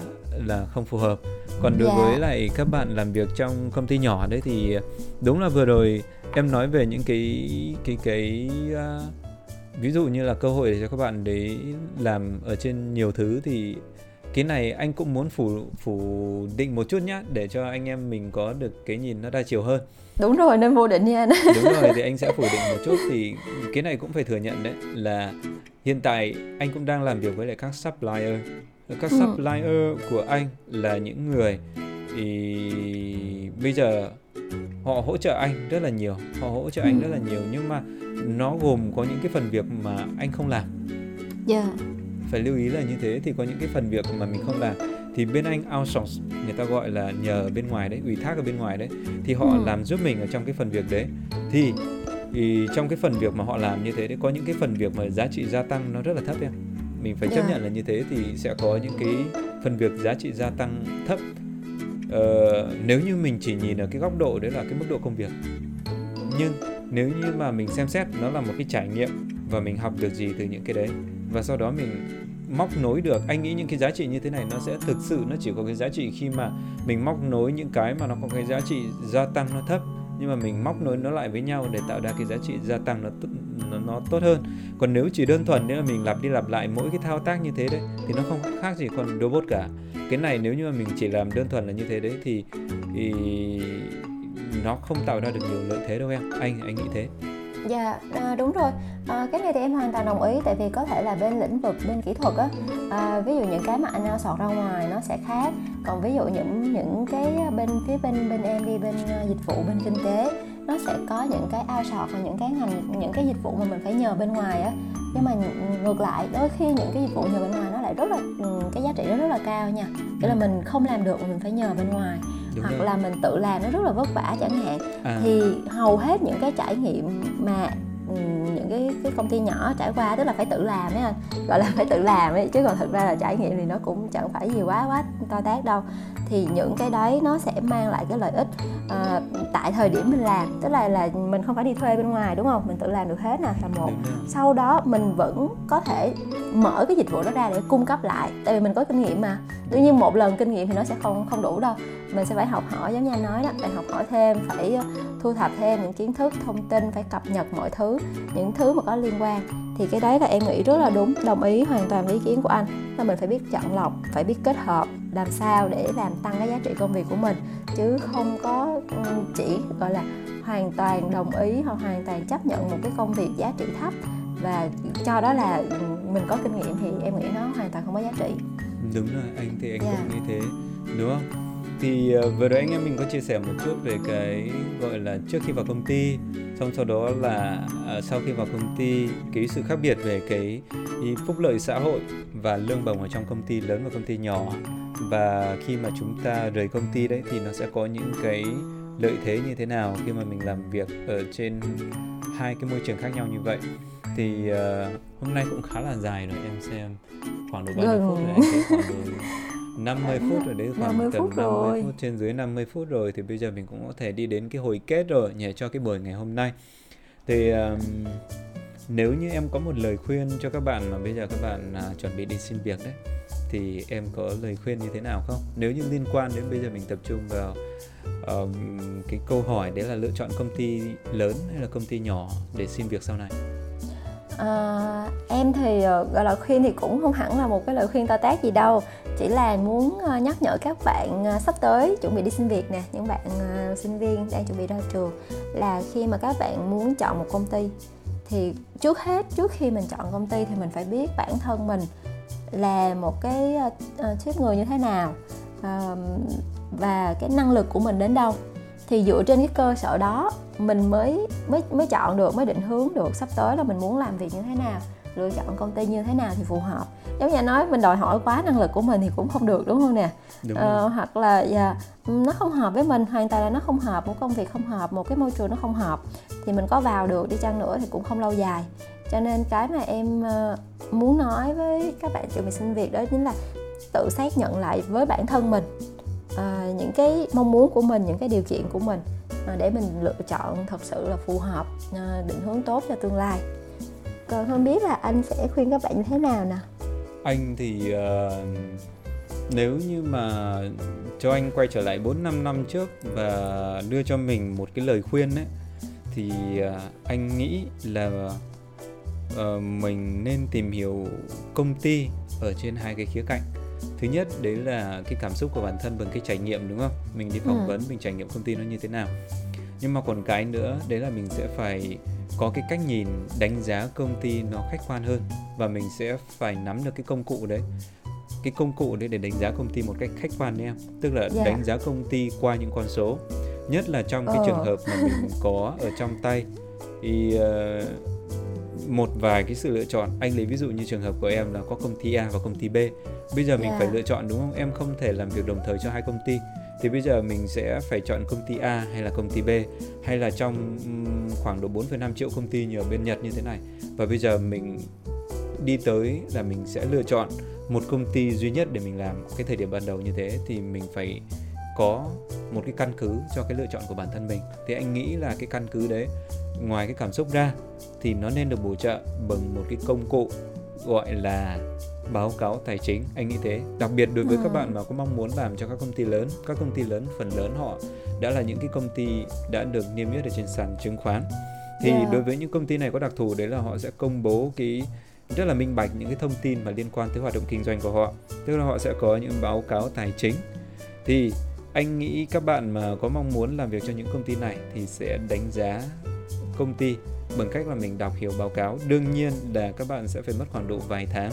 là không phù hợp còn đối yeah. với dạ. lại các bạn làm việc trong công ty nhỏ đấy thì đúng là vừa rồi em nói về những cái cái cái uh, ví dụ như là cơ hội để cho các bạn đấy làm ở trên nhiều thứ thì cái này anh cũng muốn phủ phủ định một chút nhá để cho anh em mình có được cái nhìn nó đa chiều hơn đúng rồi nên vô định nha đúng rồi thì anh sẽ phủ định một chút thì cái này cũng phải thừa nhận đấy là hiện tại anh cũng đang làm việc với lại các supplier các ừ. supplier của anh là những người thì bây giờ họ hỗ trợ anh rất là nhiều họ hỗ trợ ừ. anh rất là nhiều nhưng mà nó gồm có những cái phần việc mà anh không làm yeah. phải lưu ý là như thế thì có những cái phần việc mà mình không làm thì bên anh outsource người ta gọi là nhờ bên ngoài đấy ủy thác ở bên ngoài đấy thì họ ừ. làm giúp mình ở trong cái phần việc đấy thì thì trong cái phần việc mà họ làm như thế đấy có những cái phần việc mà giá trị gia tăng nó rất là thấp em mình phải chấp yeah. nhận là như thế thì sẽ có những cái phần việc giá trị gia tăng thấp uh, nếu như mình chỉ nhìn ở cái góc độ đấy là cái mức độ công việc nhưng nếu như mà mình xem xét nó là một cái trải nghiệm và mình học được gì từ những cái đấy và sau đó mình móc nối được. Anh nghĩ những cái giá trị như thế này nó sẽ thực sự nó chỉ có cái giá trị khi mà mình móc nối những cái mà nó có cái giá trị gia tăng nó thấp nhưng mà mình móc nối nó lại với nhau để tạo ra cái giá trị gia tăng nó nó, nó tốt hơn. Còn nếu chỉ đơn thuần nếu là mình lặp đi lặp lại mỗi cái thao tác như thế đấy thì nó không khác gì con robot cả. Cái này nếu như mà mình chỉ làm đơn thuần là như thế đấy thì, thì nó không tạo ra được nhiều lợi thế đâu em. Anh anh nghĩ thế. Dạ à, đúng rồi. À, cái này thì em hoàn toàn đồng ý tại vì có thể là bên lĩnh vực bên kỹ thuật á à, ví dụ những cái mà anh à, sọt ra ngoài nó sẽ khác. Còn ví dụ những những cái à, bên phía bên bên em đi bên à, dịch vụ bên kinh tế nó sẽ có những cái ao sọt và những cái ngành những cái dịch vụ mà mình phải nhờ bên ngoài á. Nhưng mà ngược lại đôi khi những cái dịch vụ nhờ bên ngoài nó lại rất là ừ, cái giá trị nó rất là cao nha. Nghĩa là mình không làm được mình phải nhờ bên ngoài. Đúng hoặc rồi. là mình tự làm nó rất là vất vả chẳng hạn à. thì hầu hết những cái trải nghiệm mà những cái cái công ty nhỏ trải qua tức là phải tự làm ấy anh. Gọi là phải tự làm ấy chứ còn thực ra là trải nghiệm thì nó cũng chẳng phải gì quá quá to tát đâu. Thì những cái đấy nó sẽ mang lại cái lợi ích à, tại thời điểm mình làm. Tức là là mình không phải đi thuê bên ngoài đúng không? Mình tự làm được hết nè là một. Sau đó mình vẫn có thể mở cái dịch vụ đó ra để cung cấp lại. Tại vì mình có kinh nghiệm mà. Tuy nhiên một lần kinh nghiệm thì nó sẽ không không đủ đâu. Mình sẽ phải học hỏi giống như anh nói đó phải học hỏi thêm phải ờ, thu thập thêm những kiến thức thông tin phải cập nhật mọi thứ những thứ mà có liên quan. Thì cái đấy là em nghĩ rất là đúng đồng ý hoàn toàn với ý kiến của anh. Là mình phải biết chọn lọc phải biết kết hợp làm sao để làm tăng cái giá trị công việc của mình. Chứ không có ừ, chỉ gọi là hoàn toàn đồng ý hoặc hoàn toàn chấp nhận một cái công việc giá trị thấp. Và cho đó là ừ, mình có kinh nghiệm thì em nghĩ nó hoàn toàn không có giá trị. Đúng rồi anh thì anh yeah. cũng nghĩ thế đúng không thì uh, vừa rồi anh em mình có chia sẻ một chút về cái gọi là trước khi vào công ty. Xong sau đó là uh, sau khi vào công ty cái sự khác biệt về cái, phúc lợi xã hội và lương bổng ở trong công ty lớn và công ty nhỏ. Và khi mà chúng ta rời công ty đấy thì nó sẽ có những cái lợi thế như thế nào khi mà mình làm việc ở trên hai cái môi trường khác nhau như vậy. Thì uh, hôm nay cũng khá là dài rồi em xem khoảng độ bao nhiêu phút rồi thấy khoảng độ 50 phút rồi đấy khoảng 50 tầm phút 50 rồi. phút trên dưới 50 phút rồi thì bây giờ mình cũng có thể đi đến cái hồi kết rồi nhỉ cho cái buổi ngày hôm nay. Thì um, nếu như em có một lời khuyên cho các bạn mà bây giờ các bạn uh, chuẩn bị đi xin việc đấy thì em có lời khuyên như thế nào không? Nếu như liên quan đến bây giờ mình tập trung vào um, cái câu hỏi đấy là lựa chọn công ty lớn hay là công ty nhỏ để xin việc sau này À, em thì ờ, gọi là khuyên thì cũng không hẳn là một cái lời khuyên to tát gì đâu. Chỉ là muốn ờ, nhắc nhở các bạn sắp tới chuẩn bị đi xin việc nè những bạn sinh viên đang chuẩn bị ra trường là khi mà các bạn muốn chọn một công ty thì trước hết trước khi mình chọn công ty thì mình phải biết bản thân mình là một cái uh, tuyết người như thế nào uh, và cái năng lực của mình đến đâu thì dựa trên cái cơ sở đó mình mới mới mới chọn được mới định hướng được sắp tới là mình muốn làm việc như thế nào lựa chọn công ty như thế nào thì phù hợp. Giống như nói mình đòi hỏi quá năng lực của mình thì cũng không được đúng không nè? Ờ, hoặc là dạ, nó không hợp với mình hoàn toàn là nó không hợp một công việc không hợp một cái môi trường nó không hợp thì mình có vào được đi chăng nữa thì cũng không lâu dài. Cho nên cái mà em ờ, muốn nói với các bạn chuẩn bị xin việc đó chính là tự xác nhận lại với bản thân mình uh, những cái mong muốn của mình những cái điều kiện của mình uh, để mình lựa chọn thật sự là phù hợp uh, định hướng tốt cho tương lai. Còn không biết là anh sẽ khuyên các bạn như thế nào nè? Anh thì uh, nếu như mà cho anh quay trở lại 4 5 năm trước và đưa cho mình một cái lời khuyên ấy thì uh, anh nghĩ là uh, mình nên tìm hiểu công ty ở trên hai cái khía cạnh thứ nhất đấy là cái cảm xúc của bản thân bằng cái trải nghiệm đúng không mình đi phỏng ừ. vấn mình trải nghiệm công ty nó như thế nào nhưng mà còn cái nữa đấy là mình sẽ phải có cái cách nhìn đánh giá công ty nó khách quan hơn và mình sẽ phải nắm được cái công cụ đấy cái công cụ đấy để đánh giá công ty một cách khách quan đấy em tức là yeah. Dạ. đánh giá công ty qua những con số nhất là trong cái oh. trường hợp mà mình có ở trong tay thì uh, một vài cái sự lựa chọn. Anh lấy ví dụ như trường hợp của em là có công ty A và công ty B. Bây giờ mình yeah. phải lựa chọn đúng không? Em không thể làm việc đồng thời cho hai công ty. Thì bây giờ mình sẽ phải chọn công ty A hay là công ty B? Hay là trong khoảng độ 4,5 triệu công ty như ở bên Nhật như thế này? Và bây giờ mình đi tới là mình sẽ lựa chọn một công ty duy nhất để mình làm. Cái thời điểm ban đầu như thế thì mình phải có một cái căn cứ cho cái lựa chọn của bản thân mình. Thì anh nghĩ là cái căn cứ đấy ngoài cái cảm xúc ra thì nó nên được bổ trợ bằng một cái công cụ gọi là báo cáo tài chính. Anh nghĩ thế. Đặc biệt đối với ừ. các bạn mà có mong muốn làm cho các công ty lớn các công ty lớn phần lớn họ đã là những cái công ty đã được niêm yết ở trên sàn chứng khoán. Thì yeah. đối với những công ty này có đặc thù đấy là họ sẽ công bố cái rất là minh bạch những cái thông tin mà liên quan tới hoạt động kinh doanh của họ. Tức là họ sẽ có những báo cáo tài chính. Thì anh nghĩ các bạn mà có mong muốn làm việc cho những công ty này thì sẽ đánh giá công ty bằng cách là mình đọc hiểu báo cáo. Đương nhiên là các bạn sẽ phải mất khoảng độ vài tháng,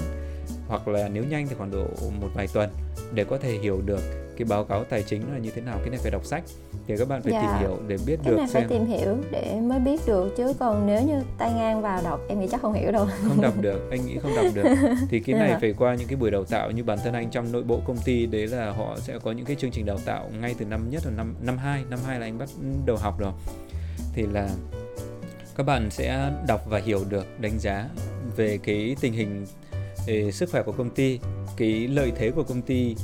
hoặc là nếu nhanh thì khoảng độ một vài tuần để có thể hiểu được cái báo cáo tài chính là như thế nào cái này phải đọc sách thì các bạn phải dạ. tìm hiểu để biết cái được này xem. phải tìm hiểu để mới biết được chứ còn nếu như tay ngang vào đọc em nghĩ chắc không hiểu đâu. Không đọc được anh nghĩ không đọc được. Thì cái này phải qua những cái buổi đào tạo như bản thân anh trong nội bộ công ty đấy là họ sẽ có những cái chương trình đào tạo ngay từ năm nhất là năm năm hai năm hai là anh bắt đầu học rồi. Thì là các bạn sẽ đọc và hiểu được đánh giá về cái tình hình sức khỏe của công ty cái lợi thế của công ty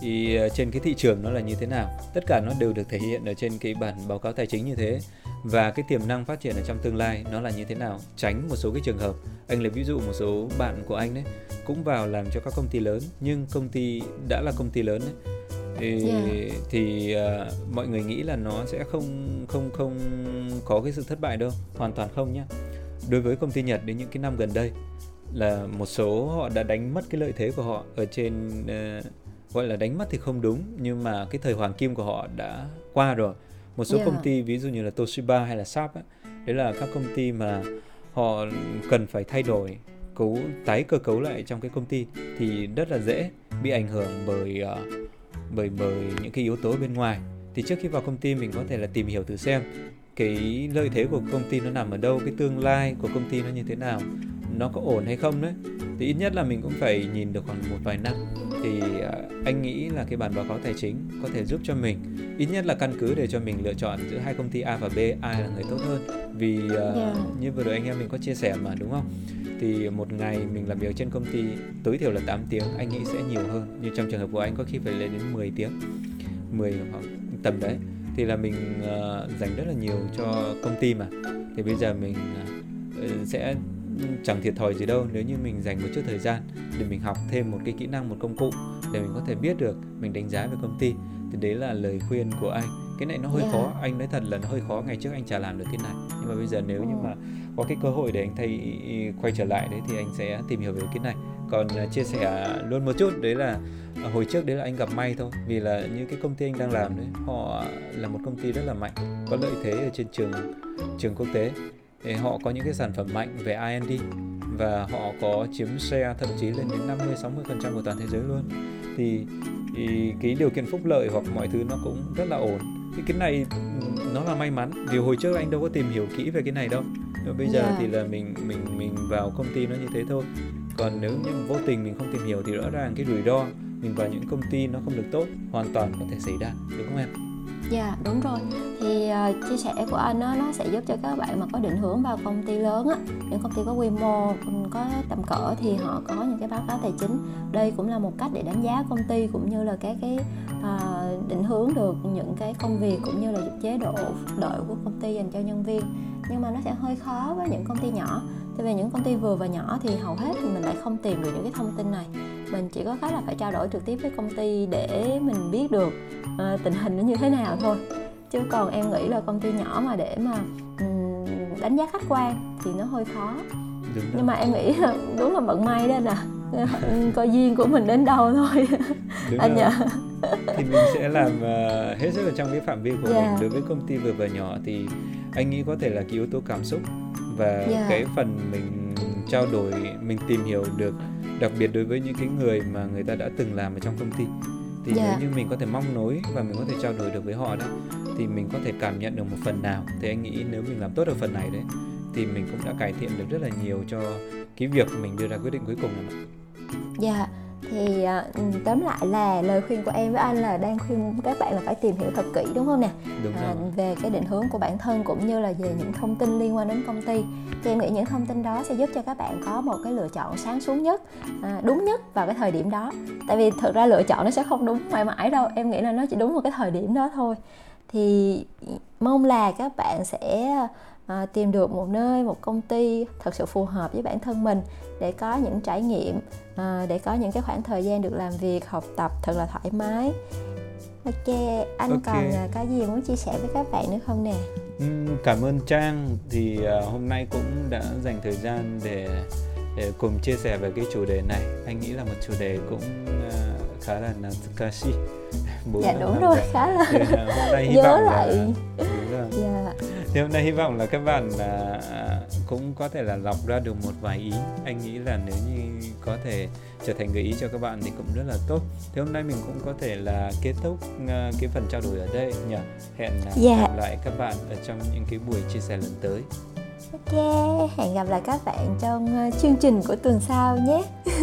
thì ờ, trên cái thị trường nó là như thế nào? Tất cả nó đều được thể hiện ở trên cái bản báo cáo tài chính như thế. Và cái tiềm năng phát triển ở trong tương lai nó là như thế nào? Tránh một số cái trường hợp. Anh lấy ví dụ một số bạn của anh đấy cũng vào làm cho các công ty lớn nhưng công ty đã là công ty lớn đấy thì, yeah. thì uh, mọi người nghĩ là nó sẽ không không không có cái sự thất bại đâu hoàn toàn không nhé đối với công ty Nhật đến những cái năm gần đây là một số họ đã đánh mất cái lợi thế của họ ở trên uh, gọi là đánh mất thì không đúng nhưng mà cái thời hoàng kim của họ đã qua rồi. Một số yeah. công ty ví dụ như là Toshiba hay là Sharp ấy, đấy là các công ty mà họ cần phải thay đổi cấu tái cơ cấu lại trong cái công ty thì rất là dễ bị ảnh hưởng bởi uh, bởi bởi những cái yếu tố bên ngoài. Thì trước khi vào công ty mình có thể là tìm hiểu thử xem cái lợi thế của công ty nó nằm ở đâu cái tương lai của công ty nó như thế nào nó có ổn hay không đấy. Thì ít nhất là mình cũng phải nhìn được khoảng một vài năm thì à, anh nghĩ là cái bản báo cáo tài chính có thể giúp cho mình. Ít nhất là căn cứ để cho mình lựa chọn giữa hai công ty A và B ai là người tốt hơn. Vì uh, yeah. Dạ. như vừa rồi anh em mình có chia sẻ mà đúng không? Thì một ngày mình làm việc trên công ty tối thiểu là 8 tiếng anh nghĩ sẽ nhiều hơn. Như trong trường hợp của anh có khi phải lên đến 10 tiếng 10 hoặc tầm đấy. Thì là mình uh, dành rất là nhiều cho công ty mà. Thì bây giờ mình uh, sẽ chẳng thiệt thòi gì đâu nếu như mình dành một chút thời gian để mình học thêm một cái kỹ năng một công cụ để mình có thể biết được mình đánh giá về công ty. Thì đấy là lời khuyên của anh. Cái này nó hơi yeah. khó anh nói thật là nó hơi khó ngày trước anh chả làm được cái này. Nhưng mà bây giờ nếu như mà có cái cơ hội để anh thay quay trở lại đấy thì anh sẽ tìm hiểu về cái này. Còn uh, chia sẻ luôn một chút đấy là uh, hồi trước đấy là anh gặp may thôi. Vì là như cái công ty anh đang làm đấy họ là một công ty rất là mạnh có lợi thế ở trên trường trường quốc tế thì họ có những cái sản phẩm mạnh về R&D và họ có chiếm share thậm chí lên đến 50 60% của toàn thế giới luôn. Thì, thì cái điều kiện phúc lợi hoặc mọi thứ nó cũng rất là ổn. Thì cái này nó là may mắn vì hồi trước anh đâu có tìm hiểu kỹ về cái này đâu. Nhưng bây giờ yeah. thì là mình mình mình vào công ty nó như thế thôi. Còn nếu như vô tình mình không tìm hiểu thì rõ ràng cái rủi ro mình vào những công ty nó không được tốt hoàn toàn có thể xảy ra đúng không em? Dạ yeah, đúng rồi. Thì uh, chia sẻ của anh đó, nó sẽ giúp cho các bạn mà có định hướng vào công ty lớn á những công ty có quy mô có tầm cỡ thì họ có những cái báo cáo tài chính. Đây cũng là một cách để đánh giá công ty cũng như là cái cái uh, định hướng được những cái công việc cũng như là chế độ phúc lợi của công ty dành cho nhân viên. Nhưng mà nó sẽ hơi khó với những công ty nhỏ tại vì những công ty vừa và nhỏ thì hầu hết thì mình lại không tìm được những cái thông tin này. Mình chỉ có cách là phải trao đổi trực tiếp với công ty để mình biết được uh, tình hình nó như thế nào thôi. Chứ còn em nghĩ là công ty nhỏ mà để mà um, đánh giá khách quan thì nó hơi khó. Đúng nhưng mà em nghĩ là đúng là vận may đó là coi duyên của mình đến đâu thôi. Đúng anh nhờ. Thì mình sẽ làm uh, hết sức ở trong cái phạm vi của yeah. mình. Dạ. đối với công ty vừa và nhỏ thì anh nghĩ có thể là cái yếu tố cảm xúc và yeah. Dạ. cái phần mình trao đổi mình tìm hiểu được đặc biệt đối với những cái người mà người ta đã từng làm ở trong công ty thì yeah. nếu dạ. như mình có thể mong nối và mình có thể trao đổi được với họ đó thì mình có thể cảm nhận được một phần nào thì anh nghĩ nếu mình làm tốt ở phần này đấy thì mình cũng đã cải thiện được rất là nhiều cho cái việc mình đưa ra quyết định cuối cùng này dạ thì uh, tóm lại là lời khuyên của em với anh là đang khuyên các bạn là phải tìm hiểu thật kỹ đúng không nè? Đúng à, về cái định hướng của bản thân cũng như là về những thông tin liên quan đến công ty. Thì em nghĩ những thông tin đó sẽ giúp cho các bạn có một cái lựa chọn sáng suốt nhất à, đúng nhất vào cái thời điểm đó. Tại vì thực ra lựa chọn nó sẽ không đúng mãi mãi đâu em nghĩ là nó chỉ đúng một cái thời điểm đó thôi. Thì mong là các bạn sẽ à, tìm được một nơi một công ty thật sự phù hợp với bản thân mình để có những trải nghiệm à, để có những cái khoảng thời gian được làm việc học tập thật là thoải mái. Ok anh okay. còn à, có gì muốn chia sẻ với các bạn nữa không nè? Cảm ơn trang. Thì uh, hôm nay cũng đã dành thời gian để để cùng chia sẻ về cái chủ đề này. Anh nghĩ là một chủ đề cũng khá là natsukashi dạ đúng rồi khá là thì, uh, hôm nay hy nhớ vọng lại. Là, đúng rồi. Yeah. thì hôm nay hy vọng là các bạn uh, cũng có thể là lọc ra được một vài ý. Anh nghĩ là nếu như có thể trở thành gợi ý cho các bạn thì cũng rất là tốt. Thì hôm nay mình cũng có thể là kết thúc uh, cái phần trao đổi ở đây nhỉ. Hẹn yeah. gặp lại các bạn ở trong những cái buổi chia sẻ lần tới. Ok hẹn gặp lại các bạn trong chương trình của tuần sau nhé